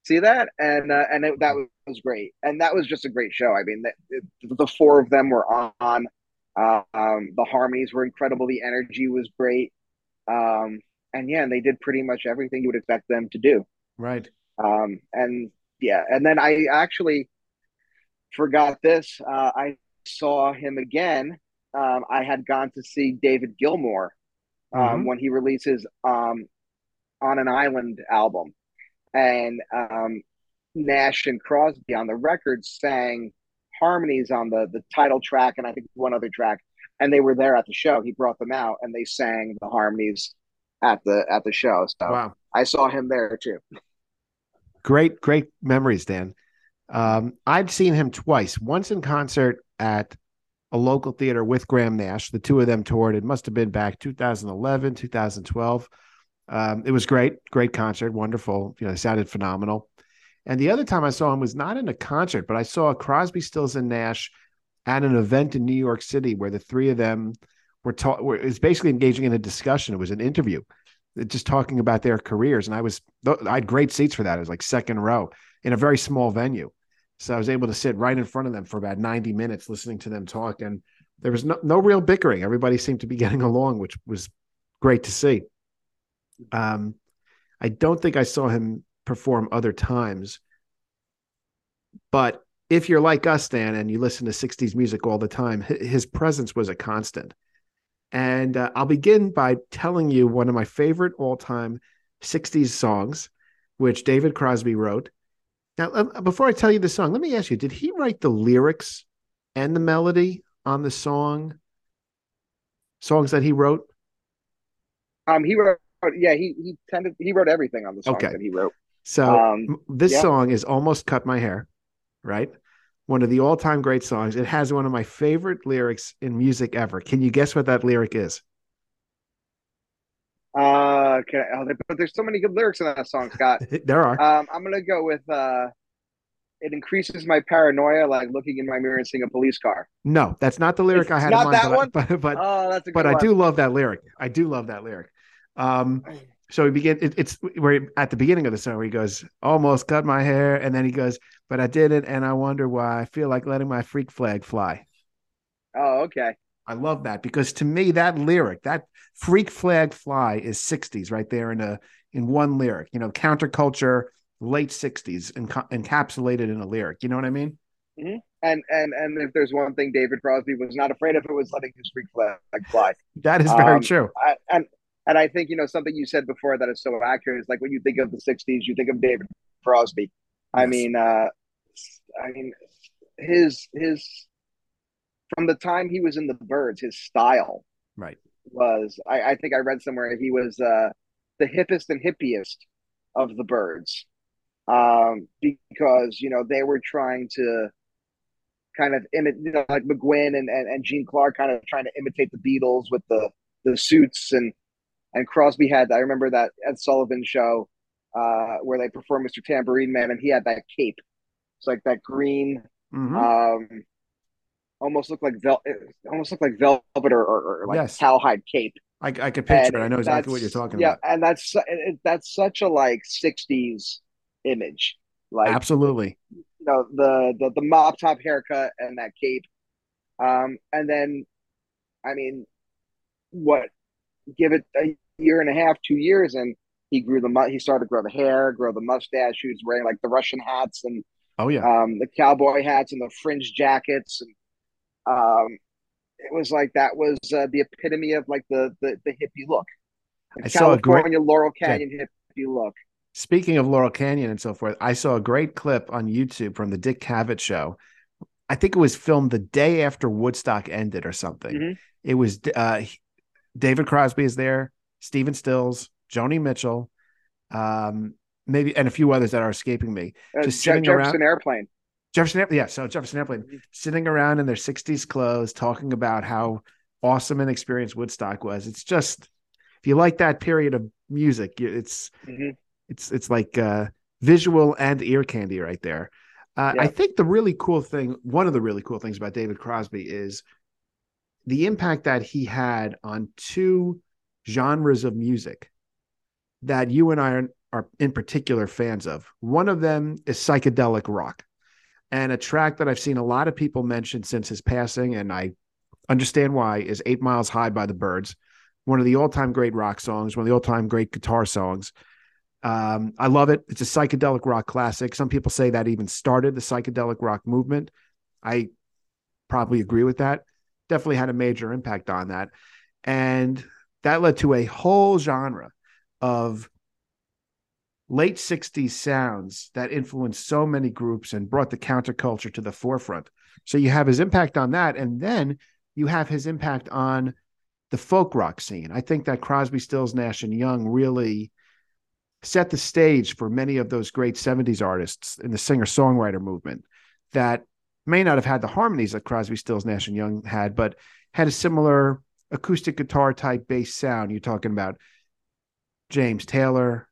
see that? And uh, and it, that was great. And that was just a great show. I mean the, the, the four of them were on uh, um, the harmonies were incredible. The energy was great. Um, and yeah and they did pretty much everything you would expect them to do
Right.
um, and yeah and then i actually forgot this uh, i saw him again um, i had gone to see david gilmour um,
Mhm.
when he releases um, on an island album and um, Nash and Crosby on the record sang harmonies on the the title track and I think one other track, and they were there at the show. He brought them out and they sang the harmonies at the at the show. So
Wow.
I saw him there too.
Great, great memories, Dan. Um, I've seen him twice. Once in concert at a local theater with Graham Nash. The two of them toured. It must have been back 2011, 2012. Um, it was great, great concert, wonderful. You know, it sounded phenomenal. And the other time I saw him was not in a concert, but I saw Crosby, Stills, and Nash at an event in New York City where the three of them were taught. Were, basically engaging in a discussion. It was an interview, just talking about their careers. And I was, I had great seats for that. It was like second row in a very small venue. So I was able to sit right in front of them for about 90 minutes listening to them talk. And there was no, no real bickering. Everybody seemed to be *laughs* getting along, which was great to see. Um, I don't think I saw him perform other times. But if you're like us, Dan, and you listen to 60s music all the time, his presence was a constant. And uh, I'll begin by telling you one of my favorite all time 60s songs, which David Crosby wrote. Now, uh, before I tell you the song, let me ask you: Did he write the lyrics and the melody on the song? Songs that he wrote.
Um, he wrote, yeah, he he tended he wrote everything on the song
Okay.
that he wrote.
So
Um,
this
yeah.
song is almost cut my hair, right? One of the all-time great songs. It has one of my favorite lyrics in music ever. Can you guess what that lyric is?
Uh, okay, oh, there- but there's so many good lyrics in that song, Scott. *laughs*
there are.
Um, I'm gonna go with uh, it increases my paranoia, like looking in my mirror and seeing a police car.
no, that's not the lyric
It's
I had
not
in mind.
that
but, I-
one? *laughs*
but but
Oh, that's a good
but I do love that lyric. I do love that lyric. Um, so we begin. It, it's where at the beginning of the song where he goes, "Almost cut my hair," and then he goes, "But I didn't, and I wonder why. I feel like letting my freak flag fly."
Oh, okay.
I love that because to me that lyric, that freak flag fly is 60s right there in a in one lyric, you know, counterculture late 60s enca- encapsulated in a lyric. You know what I mean?
And and and if there's one thing David Crosby was not afraid of, it was letting his freak flag fly. *laughs*
That is very
Um,
true.
I, and and I think you know something you said before that is so accurate is like when you think of the '60s, you think of David Crosby. I
Yes.
mean, uh, I mean, his his from the time he was in the Byrds, his style
Right.
was. I, I think I read somewhere he was uh, the hippest and hippiest of the Byrds, um, because you know they were trying to kind of imitate, you know, like McGuinn and, and and Gene Clark, kind of trying to imitate the Beatles with the the suits and and Crosby had. I remember that Ed Sullivan show uh, where they performed Mr. Tambourine Man, and he had that cape. It's like that green,
Mhm.
um, almost looked like vel- almost looked like velvet or, or, or like
Yes.
cowhide cape.
I, I could picture
And
it. I know exactly what you're talking
yeah,
about.
Yeah, and that's that's such a like '60s image. Like
Absolutely.
you know the the the mop top haircut and that cape um and then i mean what give it a year and a half two years and he grew the mu- he started to grow the hair grow the mustache he was wearing like the russian hats and
Oh yeah.
Um, the cowboy hats and the fringe jackets, and um, it was like that was uh, the epitome of like the the, the hippie look. The
I saw a great-
Laurel Canyon hippie look.
Speaking of Laurel Canyon and so forth, I saw a great clip on YouTube from the Dick Cavett show. I think it was filmed the day after Woodstock ended or something.
Mhm.
It was uh, David Crosby is there, Stephen Stills, Joni Mitchell, um, maybe, and a few others that are escaping me.
Uh,
Just sitting
Jefferson
around-
Airplane.
Jefferson, Air- yeah, so Jefferson Airplane
Mhm.
sitting around in their 60s clothes, talking about how awesome and experienced Woodstock was. It's just, if you like that period of music, it's,
Mhm.
it's it's like uh visual and ear candy right there uh, i think the really cool thing one of the really cool things about david crosby is the impact that he had on two genres of music that you and i are, are in particular fans of one of them is psychedelic rock and a track that i've seen a lot of people mention since his passing and i understand why is eight miles high by the Byrds one of the all-time great rock songs one of the all-time great guitar songs um, I love it. It's a psychedelic rock classic. Some people say that even started the psychedelic rock movement. I probably agree with that. Definitely had a major impact on that. And that led to a whole genre of late 60s sounds that influenced so many groups and brought the counterculture to the forefront. So you have his impact on that. And then you have his impact on the folk rock scene. I think that Crosby, Stills, Nash, and Young really set the stage for many of those great 70s artists in the singer songwriter movement that may not have had the harmonies that Crosby, Stills, Nash, and Young had, but had a similar acoustic guitar type bass sound. You're talking about James Taylor.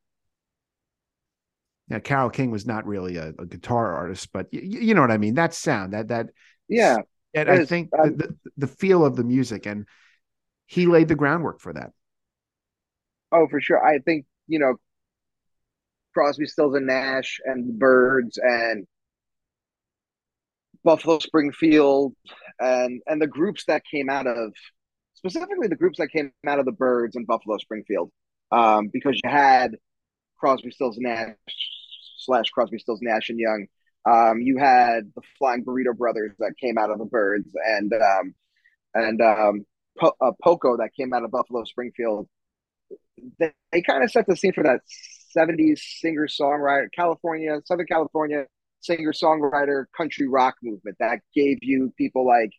Now, Carole King was not really a, a guitar artist, but y- you know what I mean. That sound, that that
Yeah,
and I think
um,
the, the, the feel of the music, and he laid the groundwork for that.
Oh, for sure. I think, you know, Crosby, Stills, and Nash, and the Byrds, and Buffalo Springfield, and and the groups that came out of, specifically the groups that came out of the Byrds and Buffalo Springfield, um, because you had Crosby, Stills, Nash slash Crosby, Stills, Nash and Young. Um, you had the Flying Burrito Brothers that came out of the Byrds, and um, and um, po- uh, Poco that came out of Buffalo Springfield they, they kind of set the scene for that 70s singer songwriter california southern california singer songwriter country rock movement that gave you people like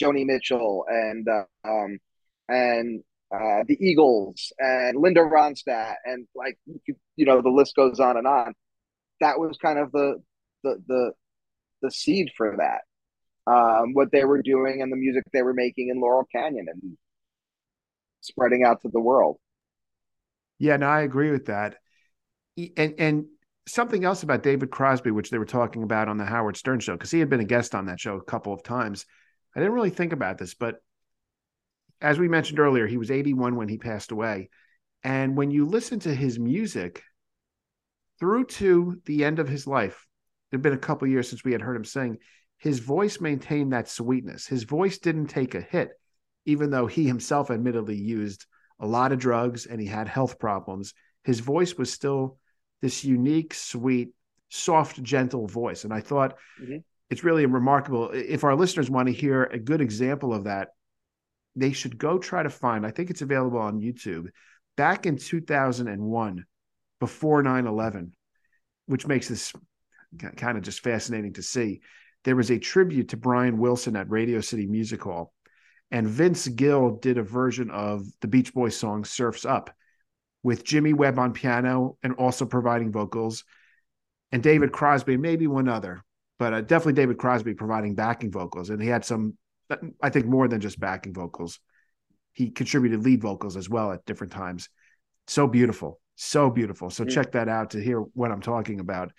joni mitchell and uh, um and uh, the eagles and linda ronstadt and like you, you know the list goes on and on that was kind of the the the, the seed for that um, what they were doing and the music they were making in laurel canyon and spreading out to the world
Yeah, no, I agree with that. And and something else about David Crosby, which they were talking about on the Howard Stern show, because he had been a guest on that show a couple of times. I didn't really think about this, but as we mentioned earlier, he was 81 when he passed away. And when you listen to his music through to the end of his life, it had been a couple years since we had heard him sing. His voice maintained that sweetness. His voice didn't take a hit, even though he himself admittedly used a lot of drugs and he had health problems. His voice was still this unique, sweet, soft, gentle voice. And I thought
Mhm.
it's really remarkable. If our listeners want to hear a good example of that, they should go try to find, I think it's available on YouTube, back in 2001, before 9 11, which makes this kind of just fascinating to see. There was a tribute to Brian Wilson at Radio City Music Hall and Vince Gill did a version of the Beach Boys song Surfs Up with Jimmy Webb on piano and also providing vocals, and David Crosby, maybe one other, but uh, definitely David Crosby providing backing vocals. And he had some, I think, more than just backing vocals. He contributed lead vocals as well at different times. So beautiful, so beautiful. So
Yeah.
check that out to hear what I'm talking about.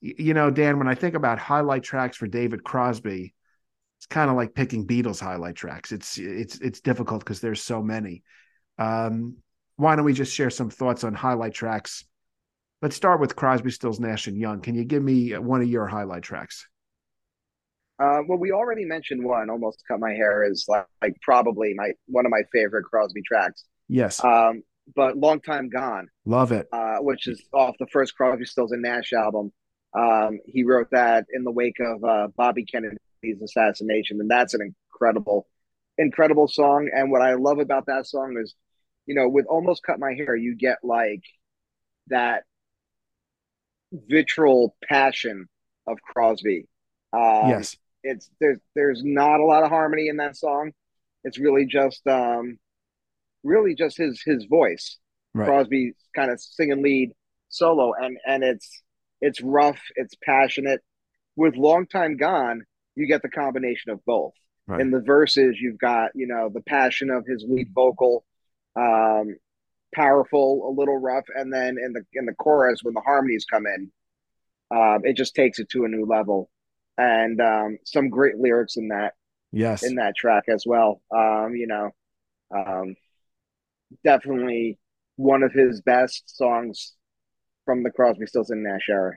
You know, Dan, when I think about highlight tracks for David Crosby, it's kind of like picking Beatles highlight tracks. It's it's it's difficult because there's so many. Um, why don't we just share some thoughts on highlight tracks? Let's start with Crosby, Stills, Nash, and Young. Can you give me one of your highlight tracks?
Uh, well, we already mentioned one. Almost cut my hair is like, like probably my one of my favorite Crosby tracks.
Yes,
Um, but long time gone,
love it.
uh, which is off the first Crosby, Stills and Nash album. Um, he wrote that in the wake of uh, Bobby Kennedy's assassination, and that's an incredible, incredible song. And what I love about that song is, you know, with almost cut my hair, you get like that vitriol passion of Crosby. Um,
yes,
it's there's there's not a lot of harmony in that song. It's really just um, really just his his voice. Right. Crosby kind of singing lead solo, and and it's it's rough, it's passionate. With long time gone, you get the combination of both. Right. In the verses, you've got you know the passion of his lead vocal, um, powerful, a little rough, and then in the in the chorus when the harmonies come in, um, it just takes it to a new level. And um, some great lyrics in that.
Yes,
in that track as well. Um, you know, um, definitely one of his best songs from the Crosby, Stills, and Nash era.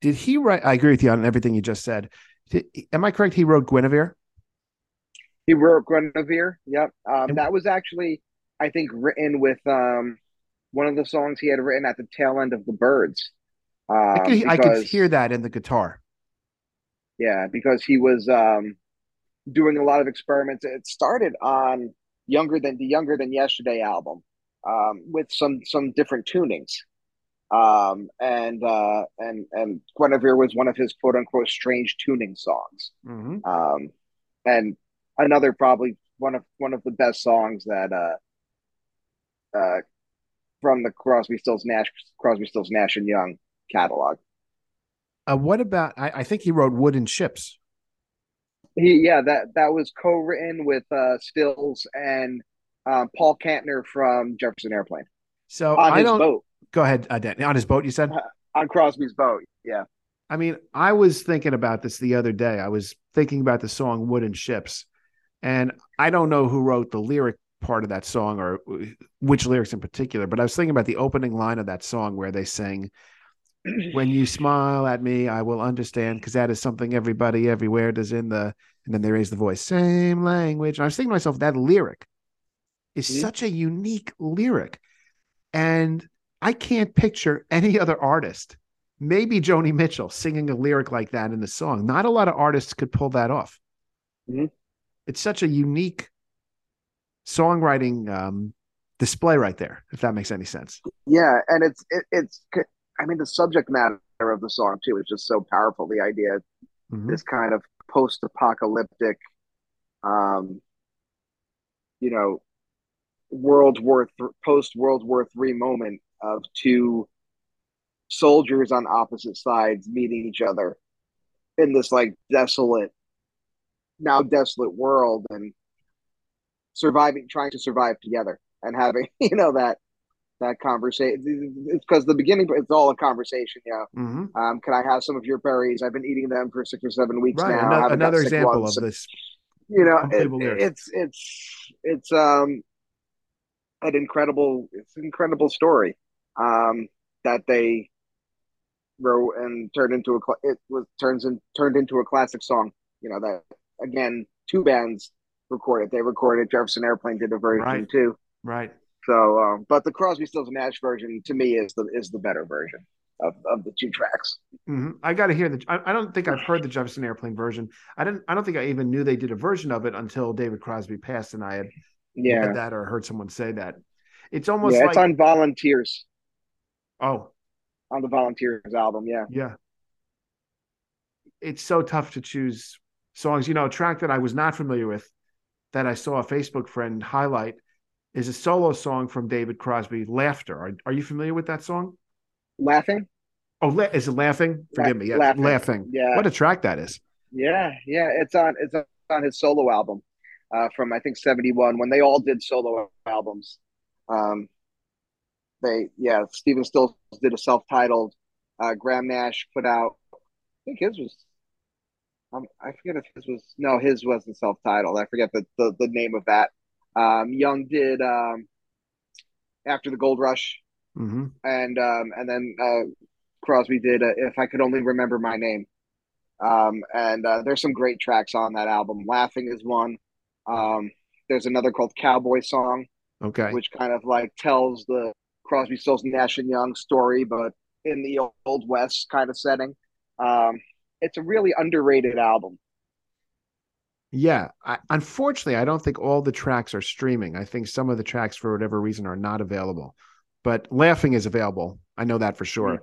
Did he write? I agree with you on everything you just said. Did, am I correct? He wrote Guinevere.
He wrote Guinevere. Yep. Um, that was actually, I think, written with um, one of the songs he had written at the tail end of the Byrds.
Um, I, could, because, I could hear that in the guitar.
Yeah, because he was um, doing a lot of experiments. It started on younger than the younger than yesterday album um, with some some different tunings um, and uh, and and Guinevere was one of his quote unquote strange tuning songs, mm-hmm. um, and another probably one of one of the best songs that uh, uh, from the Crosby, Stills, Nash, Crosby, Stills, Nash and Young catalog.
Uh, what about? I, I think he wrote "Wooden Ships."
He yeah that that was co-written with uh, Stills and um, Paul Kantner from Jefferson Airplane.
So on I his boat. Go ahead, uh, Dan. On his boat, you said? Uh,
on Crosby's boat, yeah.
I mean, I was thinking about this the other day. I was thinking about the song Wooden Ships. And I don't know who wrote the lyric part of that song or which lyrics in particular, but I was thinking about the opening line of that song where they sing, When you *clears throat* smile at me, I will understand, because that is something everybody everywhere does in the, and then they raise the voice, same language. And I was thinking to myself, that lyric is mm-hmm. such a unique lyric. And I can't picture any other artist, maybe Joni Mitchell, singing a lyric like that in the song. Not a lot of artists could pull that off. Mm-hmm. It's such a unique songwriting um, display right there, if that makes any sense.
Yeah, and it's it, it's I mean the subject matter of the song too is just so powerful. The idea, mm-hmm. this kind of post-apocalyptic, um, you know, World War th- post World War Three moment of two soldiers on opposite sides meeting each other in this like desolate now desolate world and surviving trying to survive together and having *laughs* you know that that conversation it's because the beginning it's all a conversation yeah mm-hmm. um, can i have some of your berries i've been eating them for six or seven weeks right. now
another, another example of this
you know it, it's it's it's um an incredible it's an incredible story um, that they wrote and turned into a it was turns and turned into a classic song. You know that again, two bands recorded. They recorded Jefferson Airplane did a version
right.
too.
Right.
So, um, but the Crosby, Stills and Nash version to me is the is the better version of, of the two tracks.
Mm-hmm. I got to hear the. I, I, don't think I've heard the Jefferson Airplane version. I didn't. I don't think I even knew they did a version of it until David Crosby passed, and I had yeah that or heard someone say that. It's almost
yeah,
like,
it's on Volunteers.
Oh,
on the Volunteers album, yeah,
yeah. It's so tough to choose songs. You know, a track that I was not familiar with that I saw a Facebook friend highlight is a solo song from David Crosby, "Laughter." Are, are you familiar with that song?
Laughing.
Oh, la- is it laughing? Forgive La- me. Yeah, laughing. laughing.
Yeah.
What a track that is.
Yeah, yeah. It's on. It's on his solo album uh, from I think '71 when they all did solo albums. Um, they yeah Stephen Stills did a self-titled. Uh, Graham Nash put out. I think his was. Um, I forget if his was no, his wasn't self-titled. I forget the the, the name of that. Um, Young did um, after the Gold Rush, mm-hmm. and um, and then uh, Crosby did uh, if I could only remember my name. Um, and uh, there's some great tracks on that album. Laughing is one. Um, there's another called Cowboy Song.
Okay.
Which kind of like tells the Crosby, Stills, Nash and Young story, but in the old West kind of setting. Um, it's a really underrated album.
Yeah, I, unfortunately, I don't think all the tracks are streaming. I think some of the tracks, for whatever reason, are not available. But "Laughing" is available. I know that for sure.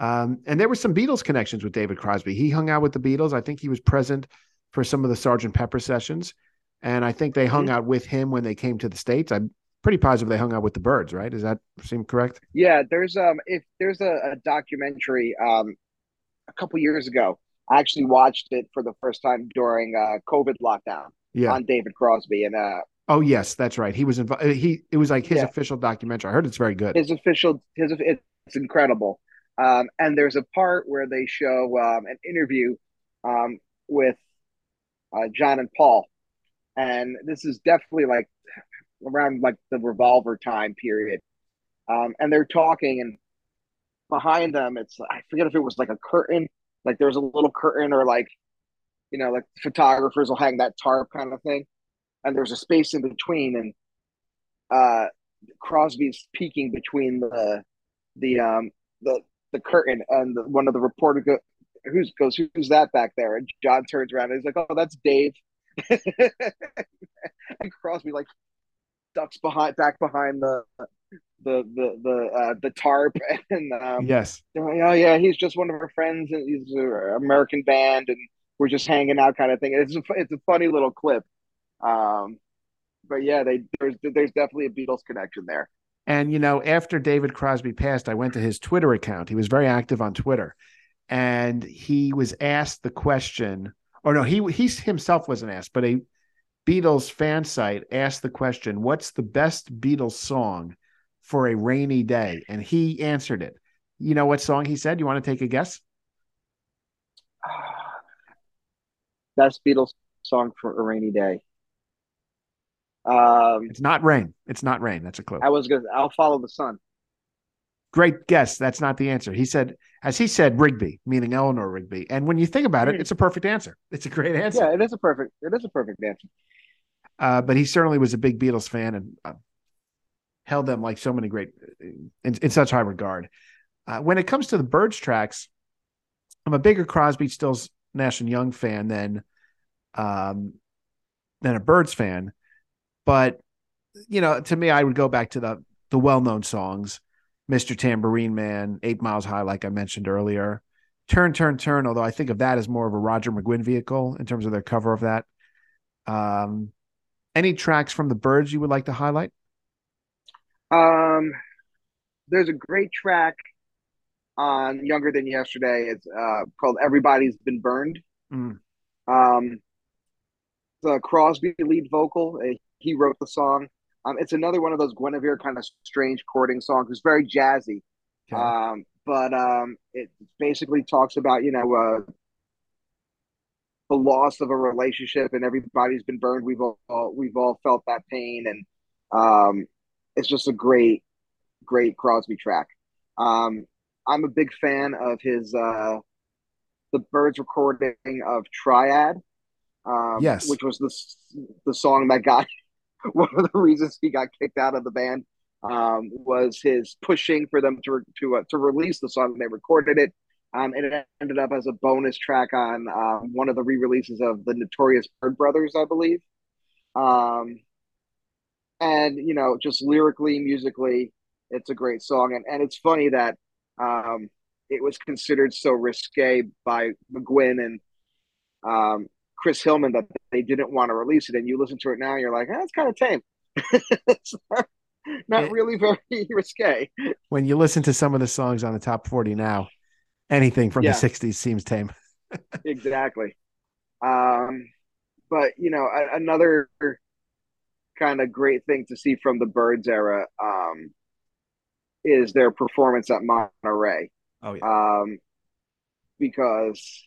Mm-hmm. Um, and there were some Beatles connections with David Crosby. He hung out with the Beatles. I think he was present for some of the Sergeant Pepper sessions, and I think they hung mm-hmm. out with him when they came to the states. I'm pretty positive they hung out with the Byrds. Right? Does that seem correct?
Yeah. There's um if there's a, a documentary um a couple years ago I actually watched it for the first time during uh, COVID lockdown. Yeah. on David Crosby and uh.
Oh yes, that's right. He was involved. Uh, he it was like his yeah. official documentary. I heard it's very good.
His official his it's incredible. Um, and there's a part where they show um, an interview um, with uh, John and Paul, and this is definitely like around like the revolver time period. Um, and they're talking, and behind them, it's I forget if it was like a curtain like there's a little curtain or like, you know, like photographers will hang that tarp kind of thing. And there's a space in between and uh Crosby's peeking between the the um the the curtain and the, one of the reporter go, who's goes who's that back there and John turns around and he's like oh that's Dave *laughs* and Crosby like ducks behind back behind the the the the uh, the tarp *laughs* and um,
yes.
oh yeah he's just one of our friends and he's an American band and we're just hanging out kind of thing. It's a, it's a funny little clip. Um but yeah they there's there's definitely a Beatles connection there.
And you know after David Crosby passed I went to his Twitter account. He was very active on Twitter. And he was asked the question or no he he himself wasn't asked but a Beatles fan site asked the question what's the best Beatles song for a rainy day, and he answered it. You know what song he said? You want to take a guess? *sighs*
Best Beatles song for a rainy day. Um,
it's not rain. It's not rain. That's a clue.
I was gonna. I'll follow the sun.
Great guess. That's not the answer. He said, as he said, Rigby, meaning Eleanor Rigby. And when you think about it, hmm. it's a perfect answer. It's a great answer.
Yeah, it is a perfect. It is a perfect answer.
Uh, but he certainly was a big Beatles fan, and uh, held them like so many great in, in such high regard. Uh, when it comes to the Byrds tracks, I'm a bigger Crosby, Stills, Nash and Young fan than um, than a Byrds fan. But you know, to me, I would go back to the the well known songs, Mr. Tambourine Man, Eight Miles High, like I mentioned earlier. Turn, Turn, Turn, although I think of that as more of a Roger McGuinn vehicle in terms of their cover of that. Um, any tracks from the Byrds you would like to highlight?
Um, there's a great track on Younger Than Yesterday. It's uh, called Everybody's Been Burned. Mm. Um, the Crosby lead vocal, uh, he wrote the song. Um, it's another one of those Guinevere kind of strange chording songs. It's very jazzy. Okay. Um, but um, it basically talks about, you know, uh, the loss of a relationship and everybody's been burned. We've all, we've all felt that pain. And, um, it's just a great, great Crosby track. Um, I'm a big fan of his uh, the Byrds recording of Triad. Um,
yes,
which was the the song that got *laughs* one of the reasons he got kicked out of the band um, was his pushing for them to to uh, to release the song. They recorded it, um, and it ended up as a bonus track on uh, one of the re-releases of the Notorious Byrd Brothers, I believe. Um, and you know just lyrically musically it's a great song. And, and it's funny that um, it was considered so risque by mcguinn and um, chris hillman that they didn't want to release it. And you listen to it now and you're like eh, it's kind of tame. *laughs* It's not, not really very *laughs* risque.
When you listen to some of the songs on the top 40 now anything from yeah. the 60s seems tame. *laughs*
Exactly. Um, but you know another kind of great thing to see from the Byrds era um, is their performance at Monterey.
Oh yeah.
Um, because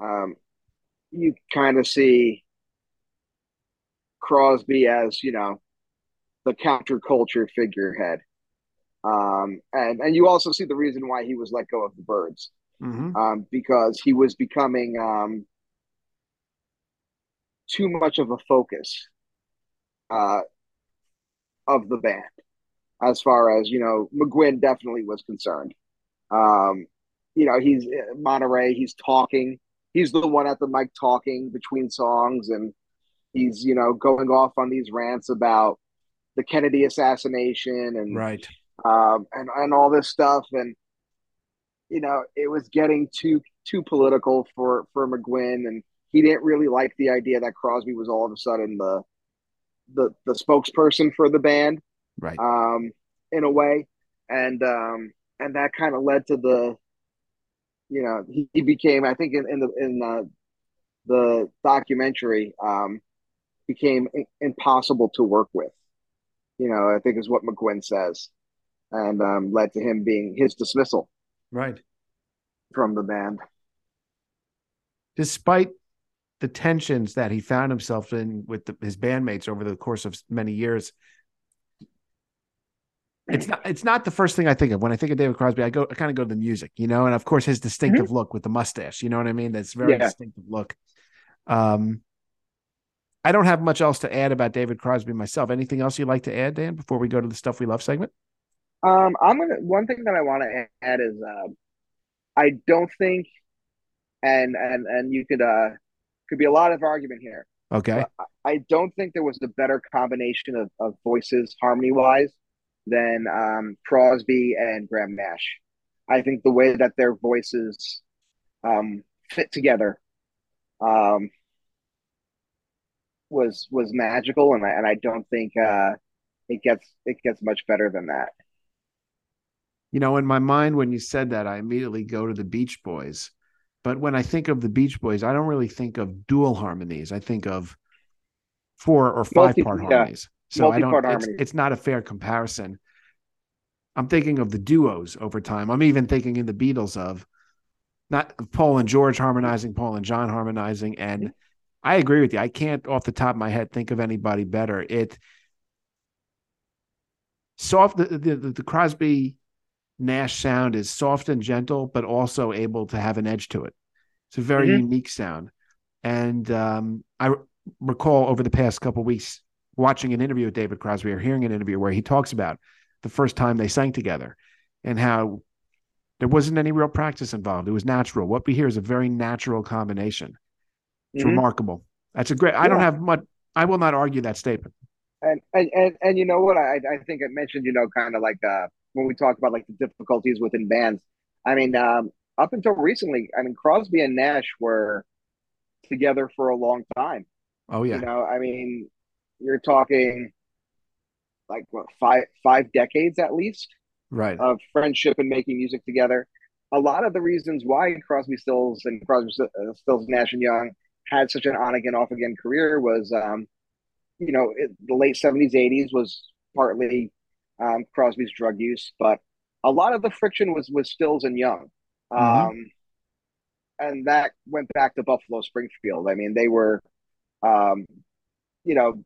um, you kind of see Crosby as you know the counterculture figurehead, um, and and you also see the reason why he was let go of the Byrds mm-hmm. um, because he was becoming um, too much of a focus uh, of the band, as far as you know, McGuinn definitely was concerned. Um, you know, he's uh, Monterey. He's talking. He's the one at the mic talking between songs, and he's you know going off on these rants about the Kennedy assassination and
right
um, and and all this stuff, and you know it was getting too too political for for McGuinn, and he didn't really like the idea that Crosby was all of a sudden the the the spokesperson for the band,
right?
Um, in a way, and um, and that kind of led to the, you know, he, he became I think in, in the in the the documentary um, became impossible to work with. You know, I think is what McGuinn says, and um, led to him being his dismissal,
right,
from the band.
Despite the tensions that he found himself in with the, his bandmates over the course of many years, it's not it's not the first thing I think of when I think of David Crosby. I go I kind of go to the music, you know, and of course his distinctive mm-hmm. look with the mustache. You know what I mean? That's very yeah. distinctive look. Um, I don't have much else to add about David Crosby myself. Anything else you'd like to add, Dan, before we go to the stuff we love segment?
Um, I'm gonna. One thing that I want to add is, uh, I don't think, and and and you could uh, could be a lot of argument here.
Okay.
I don't think there was a better combination of, of voices harmony wise than um, Crosby and Graham Nash. I think the way that their voices um, fit together um, was was magical, and I and I don't think uh, it gets it gets much better than that.
You know, in my mind, when you said that, I immediately go to the Beach Boys. But when I think of the Beach Boys, I don't really think of dual harmonies. I think of four or five Multi- part yeah. harmonies. So I don't. It's, it's, not a fair comparison. I'm thinking of the duos over time. I'm even thinking in the Beatles of not Paul and George harmonizing, Paul and John harmonizing, and I agree with you. I can't off the top of my head think of anybody better. It soft the the, the Crosby Nash sound is soft and gentle, but also able to have an edge to it. It's a very mm-hmm. unique sound. And um, I recall over the past couple weeks watching an interview with David Crosby or hearing an interview where he talks about the first time they sang together and how there wasn't any real practice involved. It was natural. What we hear is a very natural combination. It's mm-hmm. remarkable. That's a great. I don't have much. I will not argue that statement.
And and and, and you know what? I I think I mentioned you know kind of like uh, when we talk about like the difficulties within bands. I mean, um, up until recently, I mean Crosby and Nash were together for a long time.
Oh yeah.
You know, I mean, you're talking like what five five decades at least,
right?
Of friendship and making music together. A lot of the reasons why Crosby, Stills, and Crosby, uh, Stills, Nash and Young had such an on again, off again career was, um, you know, it, the late 70s, 80s was partly um, Crosby's drug use, but a lot of the friction was with Stills and Young. Mm-hmm. Um, and that went back to Buffalo Springfield. I mean, they were, um, you know,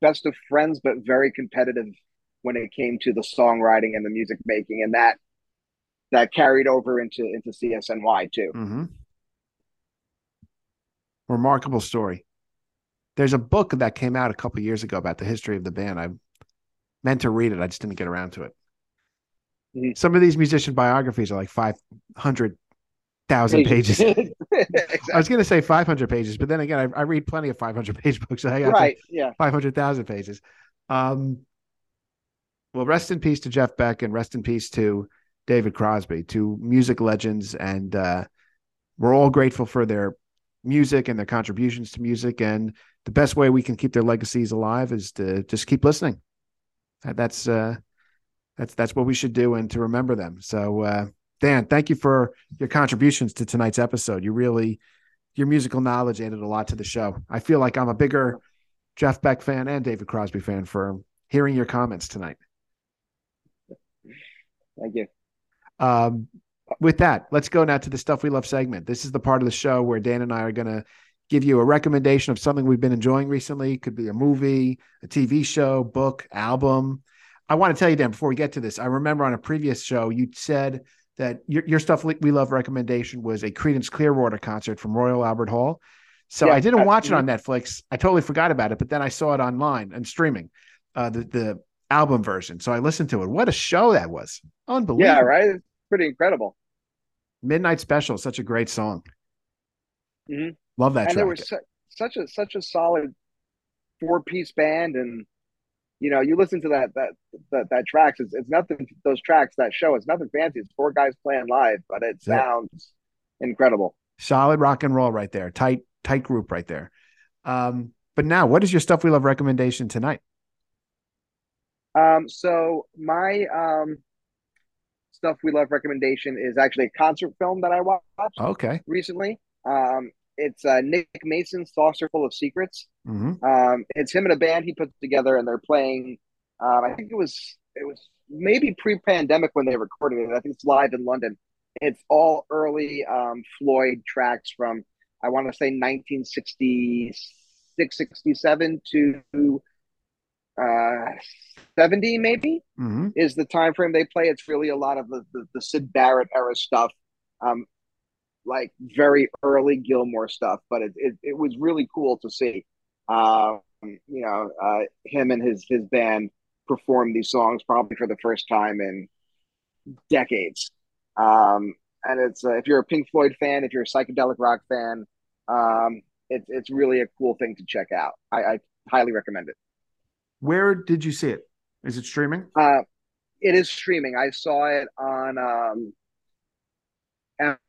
best of friends, but very competitive when it came to the songwriting and the music making, and that that carried over into into CSNY too.
Mm-hmm remarkable story. There's a book that came out a couple years ago about the history of the band. I meant to read it, I just didn't get around to it. Mm-hmm. Some of these musician biographies are like five hundred thousand pages. *laughs* exactly. I was going to say five hundred pages, but then again, I, I, read plenty of five hundred page books. So I got
right, yeah,
five hundred thousand pages. Um, well, rest in peace to Jeff Beck, and rest in peace to David Crosby, two music legends, and uh, we're all grateful for their music and their contributions to music. And the best way we can keep their legacies alive is to just keep listening. That's uh, that's that's what we should do, and to remember them. So, uh, Dan, thank you for your contributions to tonight's episode. You really, your musical knowledge added a lot to the show. I feel like I'm a bigger Jeff Beck fan and David Crosby fan for hearing your comments tonight.
Thank you.
Um, with that, let's go now to the stuff we love segment. This is the part of the show where Dan and I are going to give you a recommendation of something we've been enjoying recently. It could be a movie, a TV show, book, album. I want to tell you, Dan, before we get to this, I remember on a previous show you said that your, your stuff we love recommendation was a Creedence Clearwater concert from Royal Albert Hall. So yeah, I didn't watch it on Netflix. I totally forgot about it, but then I saw it online and streaming, uh, the the album version. So I listened to it. What a show that was! Unbelievable.
Yeah, right pretty incredible.
Midnight Special, such a great song.
Mhm.
Love that
and
track.
there was su- such a such a solid four piece band, and you know, you listen to that that that, that tracks. It's, it's nothing. Those tracks that show it's nothing fancy. It's four guys playing live, but it sounds incredible.
Solid rock and roll right there. Tight, tight group right there. Um, but now, what is your stuff we love recommendation tonight?
Um, so my um stuff we love recommendation is actually a concert film that I watched
Okay.
recently. Um, it's uh, Nick Mason's Saucerful of Secrets.
hmm
Um, it's him and a band he put together, and they're playing. Um, I think it was it was maybe pre-pandemic when they recorded it. I think it's live in London. It's all early um, Floyd tracks from I want to say 1966, 67 to uh, 70 maybe
hmm
is the time frame they play. It's really a lot of the the, the Syd Barrett era stuff, um, like very early Gilmour stuff. But it it, it was really cool to see, um, you know, uh, him and his his band perform these songs probably for the first time in decades. Um, and it's uh, if you're a Pink Floyd fan, if you're a psychedelic rock fan, um, it's it's really a cool thing to check out. I, I highly recommend it.
Where did you see it? Is it streaming?
Uh, it is streaming. I saw it on um,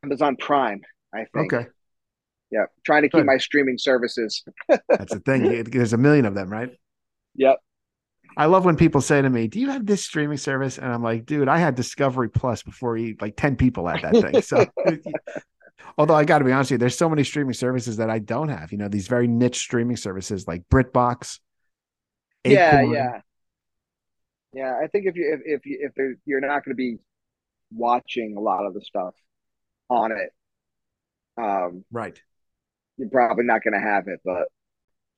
Amazon Prime. I think.
Okay.
Yeah, trying to keep
Good.
my streaming services. *laughs*
That's the thing. There's a million of them, right?
Yep.
I love when people say to me, "Do you have this streaming service?" And I'm like, "Dude, I had Discovery Plus before you, like ten people had that thing." So, *laughs* *laughs* although I got to be honest with you, there's so many streaming services that I don't have. You know, these very niche streaming services like BritBox.
Yeah,
Acorn.
yeah, yeah. I think if you if if you if you're not going to be watching a lot of the stuff on it, um,
right.
you're probably not going to have it. But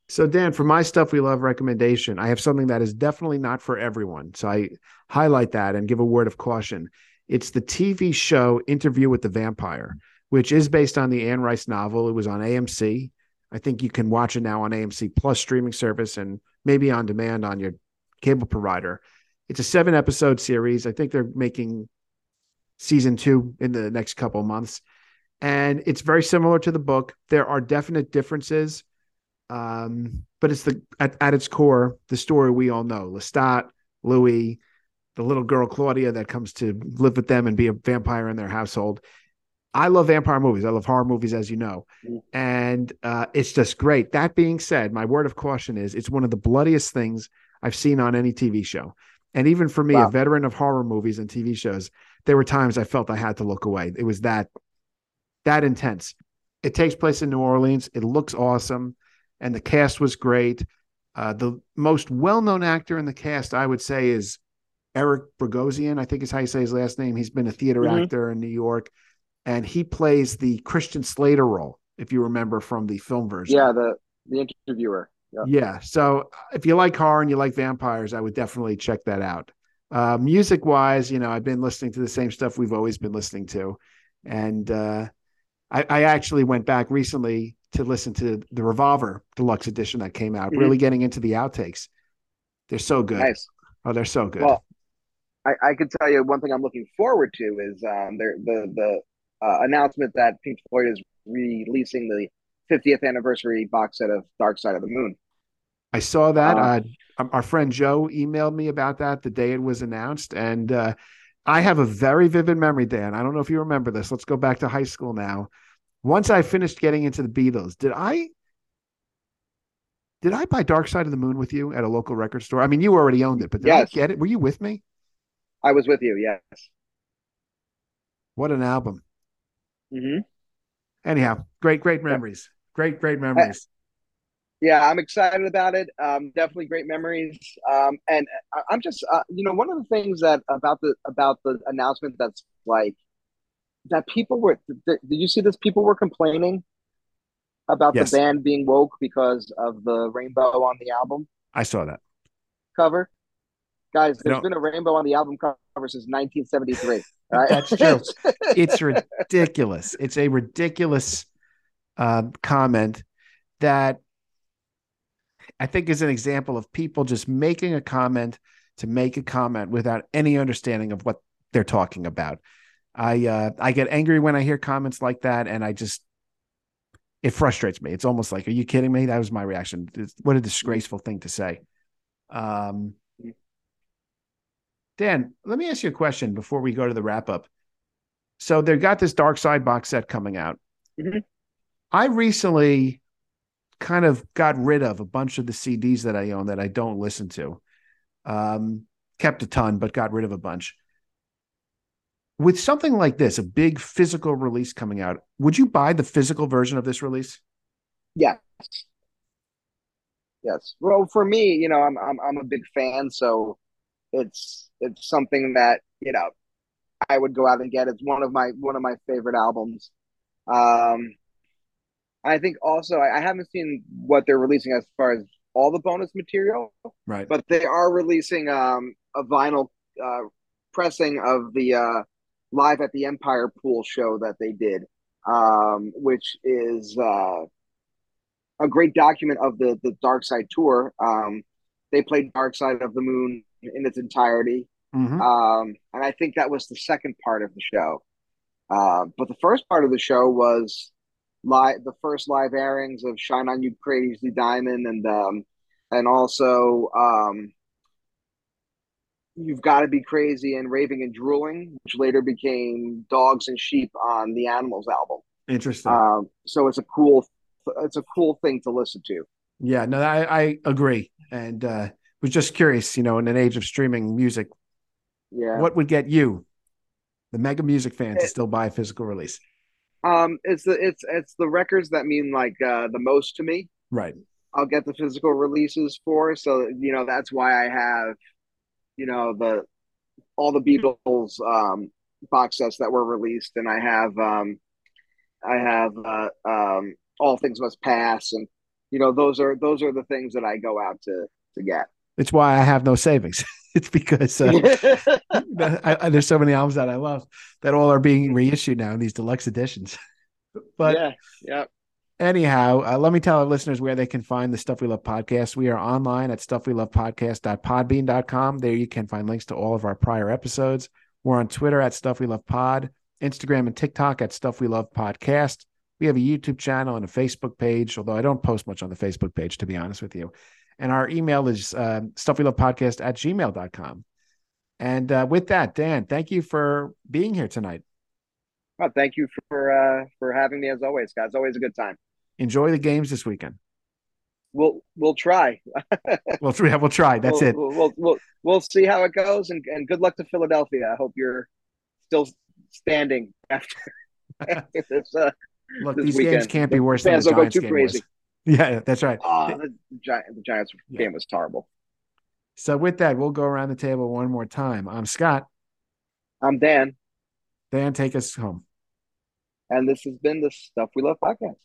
So, Dan, for my stuff we love recommendation, I have something that is definitely not for everyone. So, I highlight that and give a word of caution. It's the TV show Interview with the Vampire, which is based on the Anne Rice novel. It was on AMC. I think you can watch it now on AMC Plus streaming service and maybe on demand on your cable provider. It's a seven episode series. I think they're making season two in the next couple of months. And it's very similar to the book. There are definite differences um, but it's the at, at its core the story we all know lestat louis the little girl claudia that comes to live with them and be a vampire in their household i love vampire movies i love horror movies as you know and uh, it's just great that being said my word of caution is it's one of the bloodiest things i've seen on any tv show and even for me
Wow.
a veteran of horror movies and tv shows there were times i felt i had to look away it was that that intense it takes place in new orleans it looks awesome and the cast was great. Uh, the most well-known actor in the cast, I would say, is Eric Bogosian. I think is how you say his last name. He's been a theater
Mhm.
actor in New York, and he plays the Christian Slater role, if you remember from the film version.
yeah, the the interviewer. Yeah.
Yeah. So if you like horror and you like vampires, I would definitely check that out. Uh, music wise, you know, I've been listening to the same stuff we've always been listening to. And uh, I, I actually went back recently to listen to the Revolver Deluxe Edition that came out,
Mhm.
really getting into the outtakes. They're so good.
Nice.
Oh, they're so good.
Well, I, I can tell you one thing I'm looking forward to is um, there, the the uh, announcement that Pink Floyd is releasing the 50th anniversary box set of Dark Side of the Moon.
I saw that.
Uh,
Uh, our friend Joe emailed me about that the day it was announced. And uh, I have a very vivid memory, Dan. I don't know if you remember this. Let's go back to high school now. Once I finished getting into the Beatles, did I did I buy Dark Side of the Moon with you at a local record store? I mean, you already owned it, but did
Yes.
I get it? Were you with me?
I was with you, yes.
What an album.
hmm
Anyhow, great, great memories. Great, great memories.
Yeah, I'm excited about it. Um, definitely great memories. Um, and I, I'm just, uh, you know, one of the things that about the about the announcement that's like that people were. Th- did you see this? People were complaining about
Yes.
the band being woke because of the rainbow on the album
I saw that.
cover. Guys, there's been a rainbow on the album cover since 1973. *laughs* Right?
That's true. *laughs* it's ridiculous. It's a ridiculous uh, comment that I think is an example of people just making a comment to make a comment without any understanding of what they're talking about. I uh, I get angry when I hear comments like that, and I just it frustrates me. It's almost like, are you kidding me? That was my reaction. What a disgraceful thing to say. Um, Dan, let me ask you a question before we go to the wrap up. So they've got this Dark Side box set coming out.
Mhm.
I recently kind of got rid of a bunch of the CDs that I own that I don't listen to. Um, kept a ton, but got rid of a bunch. With something like this, a big physical release coming out, would you buy the physical version of this release?
Yes. Yes. Well, for me, you know, I'm I'm I'm a big fan, so it's it's something that, you know, I would go out and get. It's one of my one of my favorite albums. Um I think also I, I haven't seen what they're releasing as far as all the bonus material,
Right.
but they are releasing um a vinyl uh pressing of the uh live at the Empire Pool show that they did, um, which is uh a great document of the the Dark Side tour. Um, they played Dark Side of the Moon in its entirety,
Mhm.
um, and I think that was the second part of the show. Uh, but the first part of the show was live, the first live airings of "Shine on You, Crazy Diamond," and um, and also um, "You've Got to Be Crazy" and "Raving and Drooling," which later became "Dogs and Sheep" on the Animals album.
Interesting.
Um, so it's a cool, it's a cool thing to listen to.
yeah, no, I, I agree. And uh, was just curious, you know, in an age of streaming music,
Yeah.
what would get you, the mega music fan, to still buy a physical release?
Um, it's the it's it's the records that mean like uh, the most to me.
Right.
I'll get the physical releases for. So you know that's why I have, you know the all the Beatles um, box sets that were released, and I have um, I have uh, um, All Things Must Pass, and you know those are those are the things that I go out to to get.
It's why I have no savings. *laughs* it's because uh, *laughs* *laughs* I, I, there's so many albums that I love that all are being reissued now in these deluxe editions. But
yeah, yeah.
anyhow, uh, let me tell our listeners where they can find the Stuff We Love podcast. We are online at stuffwelovepodcast.podbean.com. There you can find links to all of our prior episodes. We're on Twitter at Stuff We Love Pod, Instagram and TikTok at Stuff We Love Podcast. We have a YouTube channel and a Facebook page, although I don't post much on the Facebook page, to be honest with you. And our email is uh, stuffwelovepodcast at gmail.com. And uh, with that, Dan, thank you for being here tonight.
Well, thank you for uh, for having me as always, guys. Always a good time.
Enjoy the games this weekend.
We'll we'll try. *laughs*
We'll, yeah, we'll try. That's
we'll,
it.
We'll, we'll we'll see how it goes, and and good luck to Philadelphia. I hope you're still standing *laughs* *laughs* after, this. Uh,
Look,
this
these
weekend.
games can't be
The
worse than
fans
the Giants game
crazy.
was. *laughs* Yeah, that's right.
uh, the, Gi- the Giants
Yeah.
game was terrible.
So with that, we'll go around the table one more time. I'm Scott.
I'm Dan,
Dan, take us home.
and this has been the Stuff We Love podcast.